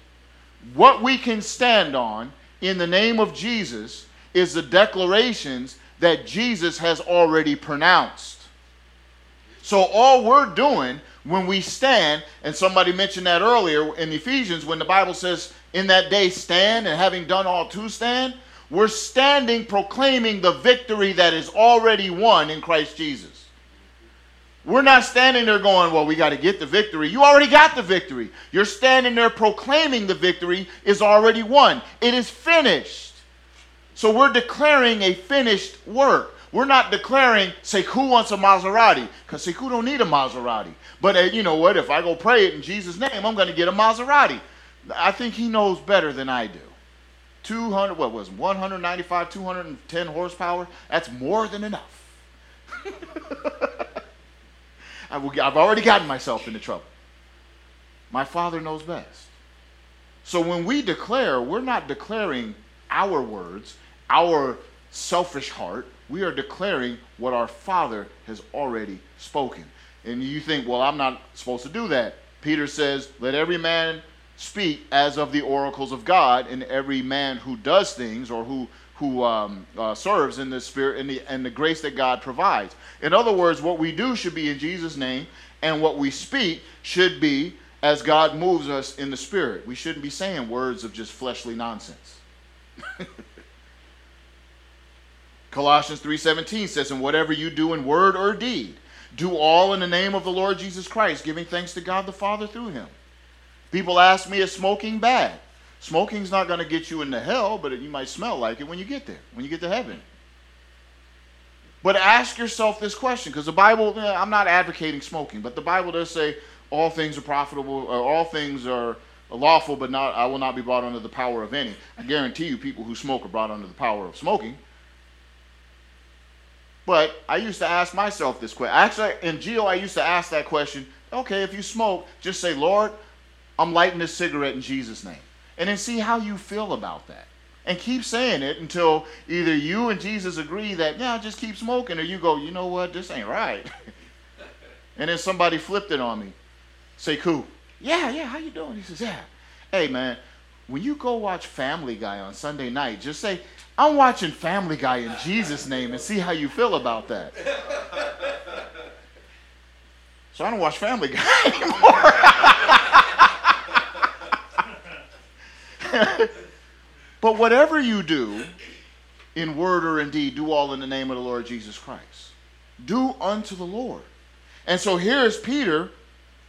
What we can stand on in the name of Jesus is the declarations that Jesus has already pronounced. So all we're doing when we stand, and somebody mentioned that earlier in Ephesians when the Bible says, in that day stand, and having done all to stand, we're standing proclaiming the victory that is already won in Christ Jesus. We're not standing there going, well, we got to get the victory. You already got the victory. You're standing there proclaiming the victory is already won. It is finished. So we're declaring a finished work. We're not declaring Sekou wants a Maserati because Sekou don't need a Maserati. But uh, you know what? If I go pray it in Jesus' name, I'm going to get a Maserati. I think he knows better than I do. 200, what was 195, 210 horsepower? That's more than enough. I will, I've already gotten myself into trouble. My Father knows best. So when we declare, we're not declaring our words, our selfish heart. We are declaring what our Father has already spoken. And you think, well, I'm not supposed to do that. Peter says, let every man speak as of the oracles of God, and every man who does things or who who um, uh, serves in the spirit and the and the grace that God provides. In other words, what we do should be in Jesus' name, and what we speak should be as God moves us in the spirit. We shouldn't be saying words of just fleshly nonsense. Colossians 3:17 says, "And whatever you do in word or deed, do all in the name of the Lord Jesus Christ, giving thanks to God the Father through him." People ask me, is smoking bad? Smoking's not going to get you into hell, but you might smell like it when you get there, when you get to heaven. But ask yourself this question, because the Bible, I'm not advocating smoking, but the Bible does say all things are profitable, or all things are lawful, but not I will not be brought under the power of any. I guarantee you people who smoke are brought under the power of smoking. But I used to ask myself this question. Actually, in Geo, I used to ask that question. Okay, if you smoke, just say, Lord, I'm lighting this cigarette in Jesus' name. and then see how you feel about that. And keep saying it until either you and Jesus agree that, yeah, just keep smoking, or you go, you know what, this ain't right. and then somebody flipped it on me. Say, cool. Yeah, yeah, how you doing? He says, yeah. Hey, man, when you go watch Family Guy on Sunday night, just say, I'm watching Family Guy in Jesus' name and see how you feel about that. So I don't watch Family Guy anymore. but whatever you do, in word or in deed, do all in the name of the Lord Jesus Christ. Do unto the Lord. And so here's Peter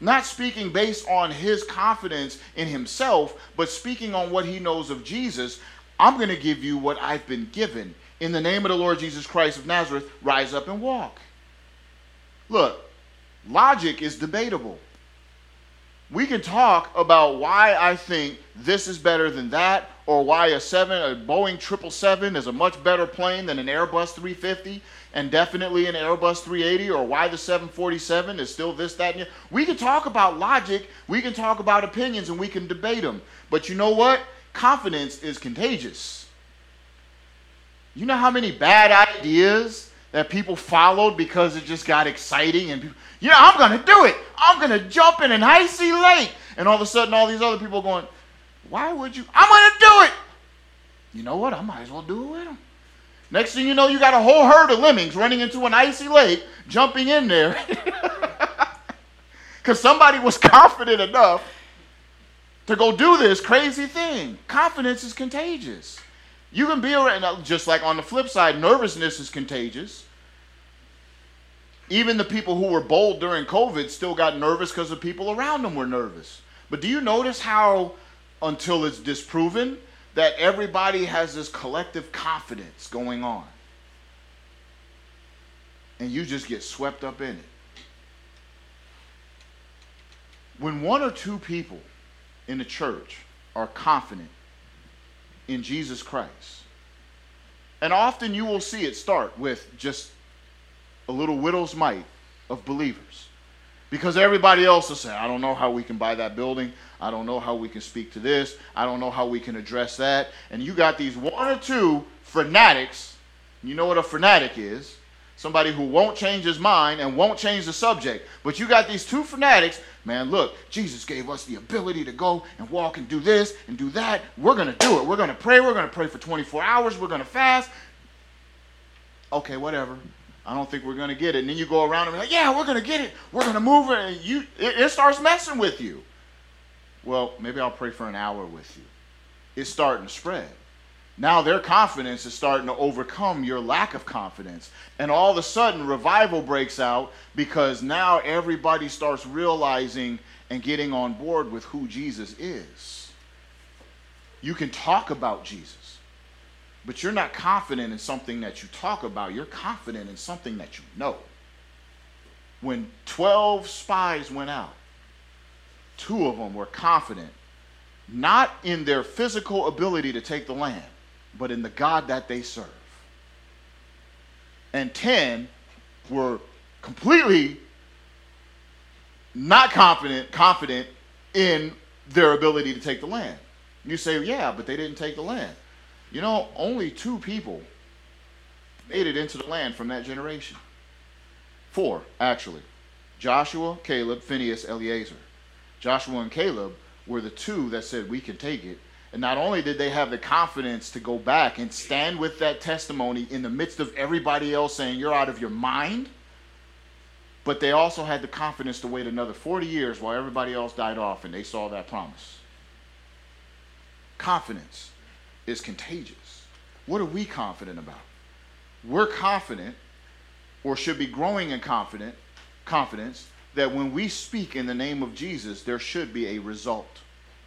not speaking based on his confidence in himself, but speaking on what he knows of Jesus. I'm going to give you what I've been given. In the name of the Lord Jesus Christ of Nazareth, rise up and walk. Look, logic is debatable. We can talk about why I think this is better than that, or why a seven, a Boeing 777 is a much better plane than an Airbus 350, and definitely an Airbus 380, or why the 747 is still this, that, and the We can talk about logic, we can talk about opinions, and we can debate them. But you know what? Confidence is contagious. You know how many bad ideas that people followed because it just got exciting and you know, I'm gonna do it. I'm gonna jump in an icy lake. And all of a sudden all these other people going, why would you? I'm gonna do it. You know what? I might as well do it with them. Next thing you know, you got a whole herd of lemmings running into an icy lake, jumping in there. Because somebody was confident enough to go do this crazy thing. Confidence is contagious. You can be around, just like on the flip side, nervousness is contagious. Even the people who were bold during COVID still got nervous because the people around them were nervous. But do you notice how, until it's disproven, that everybody has this collective confidence going on? And you just get swept up in it. When one or two people in the church are confident in Jesus Christ. And often you will see it start with just a little widow's mite of believers. Because everybody else will say, I don't know how we can buy that building. I don't know how we can speak to this. I don't know how we can address that. And you got these one or two fanatics. You know what a fanatic is? Somebody who won't change his mind and won't change the subject. But you got these two fanatics Man, look, Jesus gave us the ability to go and walk and do this and do that. We're going to do it. We're going to pray. We're going to pray for 24 hours. We're going to fast. Okay, whatever. I don't think we're going to get it. And then you go around and be like, yeah, we're going to get it. We're going to move it. And you, it, it starts messing with you. Well, maybe I'll pray for an hour with you. It's starting to spread. Now their confidence is starting to overcome your lack of confidence. And all of a sudden, revival breaks out because now everybody starts realizing and getting on board with who Jesus is. You can talk about Jesus, but you're not confident in something that you talk about. You're confident in something that you know. When 12 spies went out, two of them were confident, not in their physical ability to take the land but in the God that they serve. And 10 were completely not confident, confident in their ability to take the land. You say, yeah, but they didn't take the land. You know, only two people made it into the land from that generation. Four, actually. Joshua, Caleb, Phineas, Eleazar. Joshua and Caleb were the two that said, we can take it. And not only did they have the confidence to go back and stand with that testimony in the midst of everybody else saying, You're out of your mind, but they also had the confidence to wait another 40 years while everybody else died off and they saw that promise. Confidence is contagious. What are we confident about? We're confident, or should be growing in confident, confidence, that when we speak in the name of Jesus, there should be a result.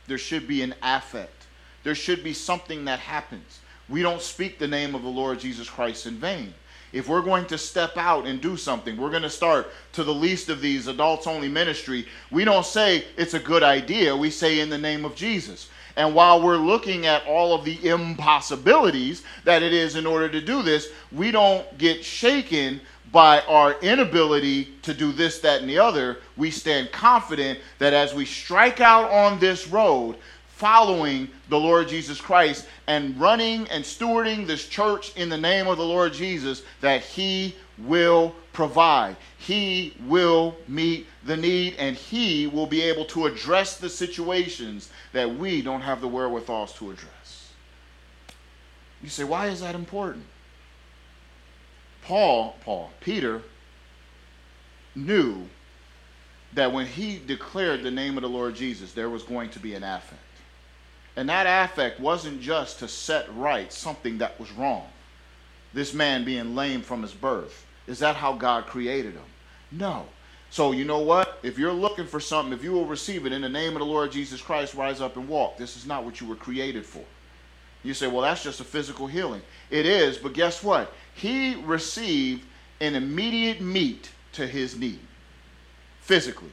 There should be an affect there should be something that happens. We don't speak the name of the Lord Jesus Christ in vain. If we're going to step out and do something, we're going to start to the least of these adults only ministry. We don't say it's a good idea, we say in the name of Jesus. And while we're looking at all of the impossibilities that it is in order to do this, we don't get shaken by our inability to do this, that, and the other. We stand confident that as we strike out on this road, following the Lord Jesus Christ and running and stewarding this church in the name of the Lord Jesus that He will provide. He will meet the need and He will be able to address the situations that we don't have the wherewithals to address. You say, why is that important? Paul, Paul, Peter knew that when he declared the name of the Lord Jesus, there was going to be an affect. And that affect wasn't just to set right something that was wrong. This man being lame from his birth. Is that how God created him? No. So, you know what? If you're looking for something, if you will receive it in the name of the Lord Jesus Christ, rise up and walk. This is not what you were created for. You say, well, that's just a physical healing. It is, but guess what? He received an immediate meet to his need physically.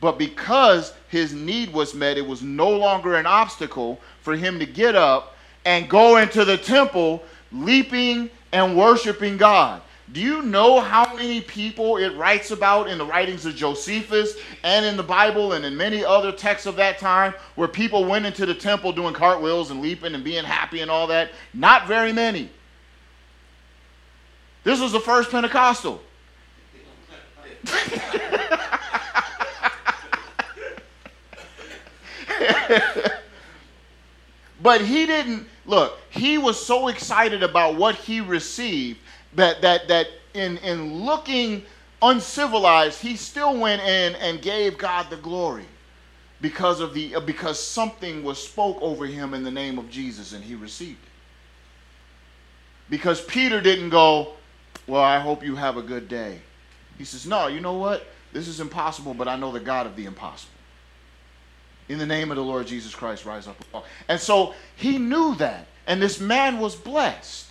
But because his need was met, it was no longer an obstacle for him to get up and go into the temple leaping and worshiping God. Do you know how many people it writes about in the writings of Josephus and in the Bible and in many other texts of that time where people went into the temple doing cartwheels and leaping and being happy and all that? Not very many. This was the first Pentecostal. but he didn't look he was so excited about what he received that that that in in looking uncivilized he still went in and gave god the glory because of the uh, because something was spoke over him in the name of jesus and he received it. Because peter didn't go well i hope you have a good day. He says no you know what? This is impossible but i know the god of the impossible in the name of the Lord Jesus Christ, rise up and walk. And so he knew that. And this man was blessed.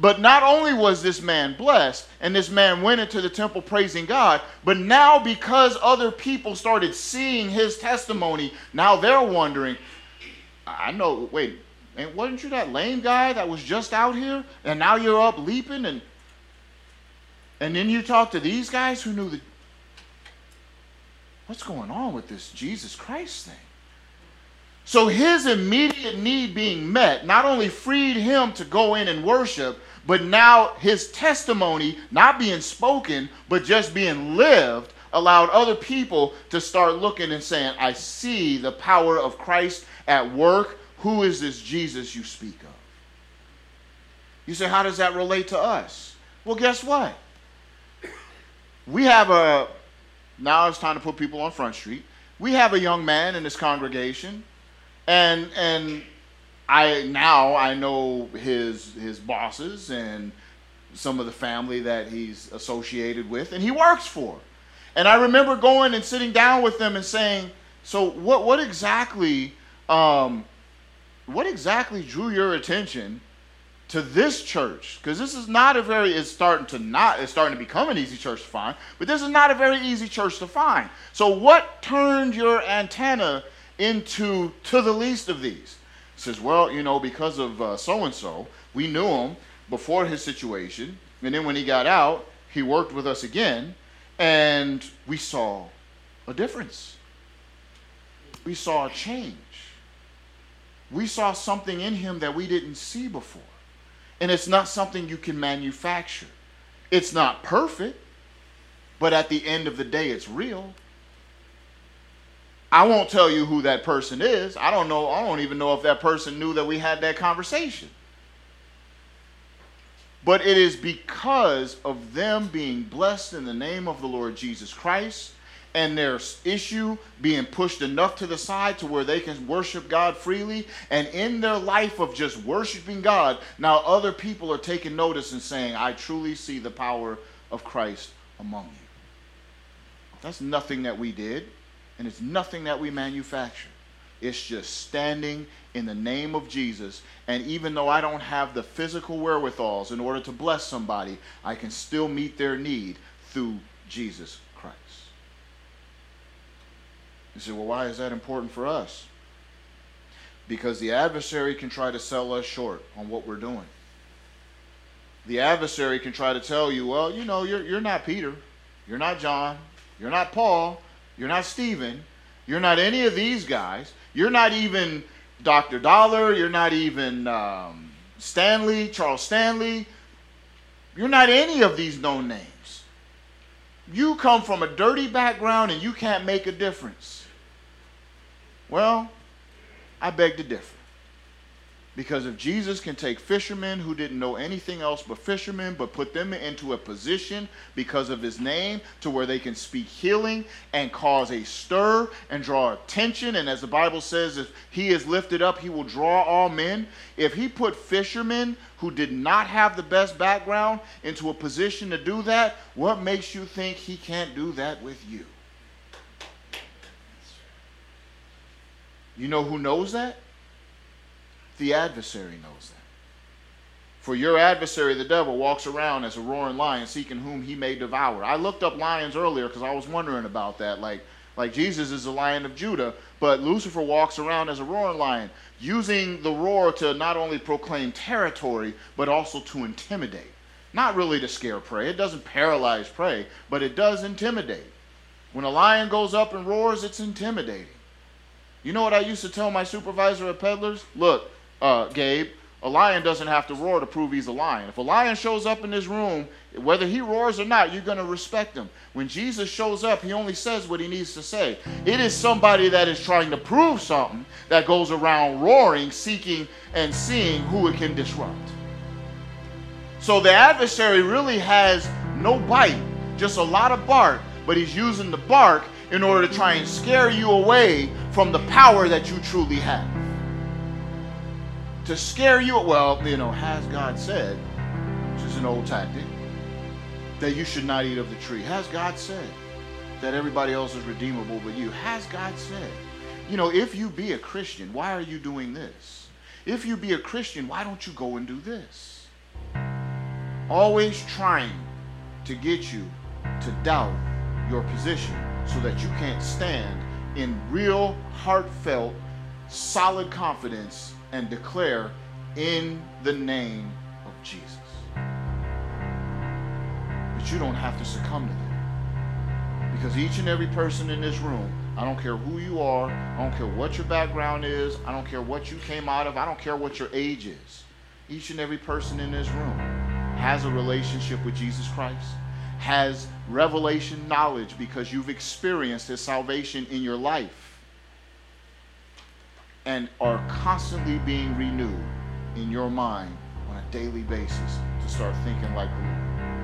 But not only was this man blessed, and this man went into the temple praising God, but now because other people started seeing his testimony, now they're wondering, I know, wait, and wasn't you that lame guy that was just out here? And now you're up leaping and and then you talk to these guys who knew the what's going on with this Jesus Christ thing? So his immediate need being met not only freed him to go in and worship, but now his testimony, not being spoken, but just being lived, allowed other people to start looking and saying, I see the power of Christ at work. Who is this Jesus you speak of? You say, how does that relate to us? Well, guess what? We have a now it's time to put people on Front Street. We have a young man in this congregation, and and I now I know his his bosses and some of the family that he's associated with, and he works for. And I remember going and sitting down with them and saying, "So what what exactly um, what exactly drew your attention to this church because this is not a very it's starting to not it's starting to become an easy church to find but this is not a very easy church to find. So what turned your antenna into to the least of these? Says well you know because of so and so we knew him before his situation and then when he got out he worked with us again and we saw a difference. We saw a change. We saw something in him that we didn't see before and it's not something you can manufacture. It's not perfect, but at the end of the day, it's real. I won't tell you who that person is. I don't know. I don't even know if that person knew that we had that conversation. But it is because of them being blessed in the name of the Lord Jesus Christ and their issue being pushed enough to the side to where they can worship God freely. And in their life of just worshiping God, now other people are taking notice and saying, I truly see the power of Christ among you. That's nothing that we did, and it's nothing that we manufactured. It's just standing in the name of Jesus. And even though I don't have the physical wherewithals in order to bless somebody, I can still meet their need through Jesus you say, well, why is that important for us? Because the adversary can try to sell us short on what we're doing. The adversary can try to tell you, well, you know, you're, you're not Peter, you're not John, you're not Paul, you're not Stephen, you're not any of these guys. You're not even Dr. Dollar. You're not even um, Stanley, Charles Stanley. You're not any of these known names. You come from a dirty background and you can't make a difference. Well, I beg to differ. Because if Jesus can take fishermen who didn't know anything else but fishermen, but put them into a position because of his name to where they can speak healing and cause a stir and draw attention, and as the Bible says, if he is lifted up, he will draw all men. If he put fishermen who did not have the best background into a position to do that, what makes you think he can't do that with you? You know who knows that? The adversary knows that. For your adversary, the devil, walks around as a roaring lion, seeking whom he may devour. I looked up lions earlier because I was wondering about that. Like, like Jesus is the lion of Judah, but Lucifer walks around as a roaring lion, using the roar to not only proclaim territory, but also to intimidate. Not really to scare prey. It doesn't paralyze prey, but it does intimidate. When a lion goes up and roars, it's intimidating. You know what I used to tell my supervisor at Peddlers? Look, uh, Gabe, a lion doesn't have to roar to prove he's a lion. If a lion shows up in this room, whether he roars or not, you're going to respect him. When Jesus shows up, he only says what he needs to say. It is somebody that is trying to prove something that goes around roaring, seeking, and seeing who it can disrupt. So the adversary really has no bite, just a lot of bark, but he's using the bark in order to try and scare you away from the power that you truly have. To scare you, well, you know, has God said, which is an old tactic, that you should not eat of the tree? Has God said that everybody else is redeemable but you? Has God said? You know, if you be a Christian, why are you doing this? If you be a Christian, why don't you go and do this? Always trying to get you to doubt your position so that you can't stand in real, heartfelt, solid confidence and declare in the name of Jesus. But you don't have to succumb to that. Because each and every person in this room, I don't care who you are, I don't care what your background is, I don't care what you came out of, I don't care what your age is. Each and every person in this room has a relationship with Jesus Christ has revelation knowledge because you've experienced his salvation in your life and are constantly being renewed in your mind on a daily basis to start thinking like.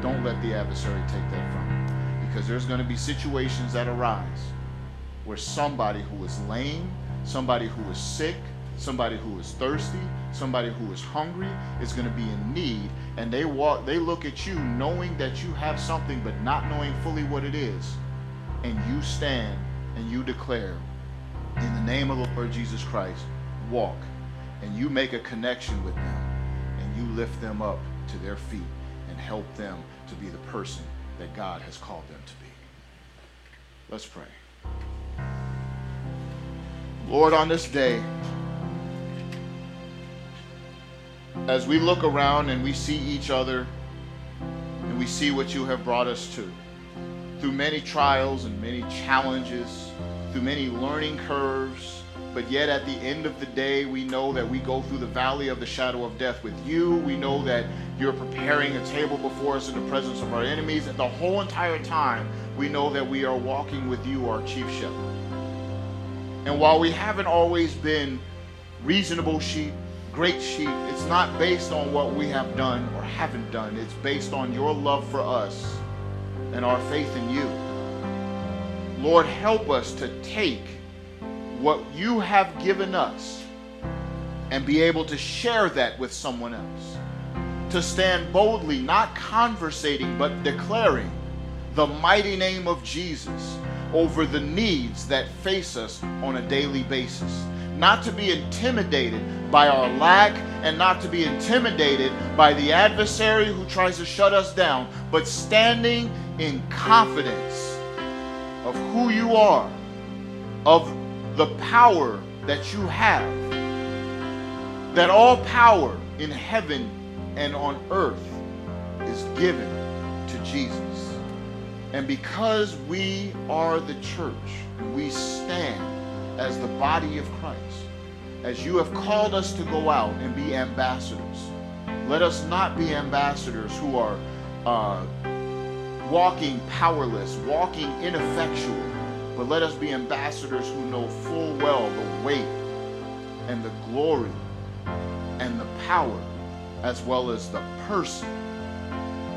Don't let the adversary take that from you because there's going to be situations that arise where somebody who is lame, somebody who is sick, somebody who is thirsty, somebody who is hungry is going to be in need and they walk they look at you knowing that you have something but not knowing fully what it is and you stand and you declare in the name of the Lord Jesus Christ walk and you make a connection with them and you lift them up to their feet and help them to be the person that God has called them to be. Let's pray. Lord, on this day, as we look around and we see each other and we see what you have brought us to through many trials and many challenges, through many learning curves, but yet at the end of the day, we know that we go through the valley of the shadow of death with you. We know that you're preparing a table before us in the presence of our enemies. And the whole entire time, we know that we are walking with you, our chief shepherd. And while we haven't always been reasonable sheep, great sheep, it's not based on what we have done or haven't done. It's based on your love for us and our faith in you. Lord, help us to take what you have given us and be able to share that with someone else. To stand boldly, not conversating, but declaring the mighty name of Jesus over the needs that face us on a daily basis. Not to be intimidated by our lack and not to be intimidated by the adversary who tries to shut us down, but standing in confidence of who you are, of the power that you have. That all power in heaven and on earth is given to Jesus. And because we are the church, we stand as the body of Christ, as you have called us to go out and be ambassadors, let us not be ambassadors who are uh, walking powerless, walking ineffectual, but let us be ambassadors who know full well the weight and the glory and the power, as well as the person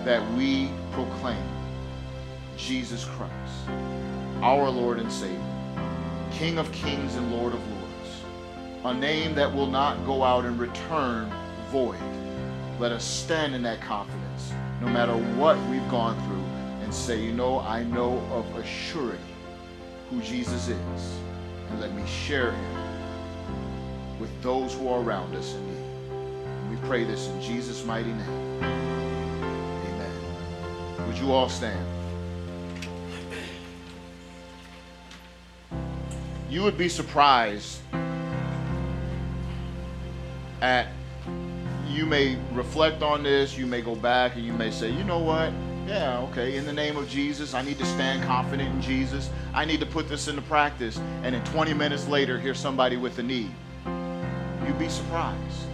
that we proclaim Jesus Christ, our Lord and Savior, King of kings and Lord of lords, a name that will not go out and return void. Let us stand in that confidence, no matter what we've gone through, and say, you know, I know of a surety who Jesus is, and let me share him with those who are around us in need. We pray this in Jesus' mighty name. Amen. Would you all stand? You would be surprised at you may reflect on this, you may go back and you may say, you know what? Yeah, okay, in the name of Jesus, I need to stand confident in Jesus. I need to put this into practice. And then 20 minutes later, here's somebody with a need. You'd be surprised.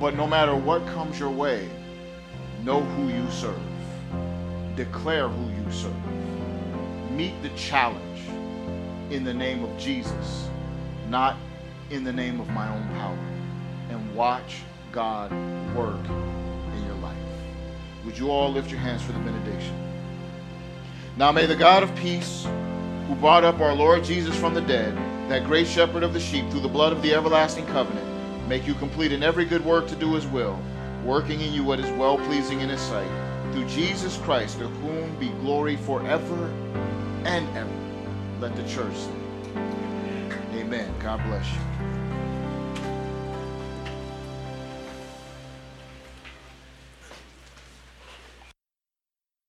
But no matter what comes your way, know who you serve. Declare who you serve. Meet the challenge in the name of Jesus, not in the name of my own power. And watch God work in your life. Would you all lift your hands for the benediction? Now may the God of peace, who brought up our Lord Jesus from the dead, that great shepherd of the sheep, through the blood of the everlasting covenant, make you complete in every good work to do his will, working in you what is well pleasing in his sight. Through Jesus Christ, to whom be glory forever and ever. Let the church Amen. God bless you.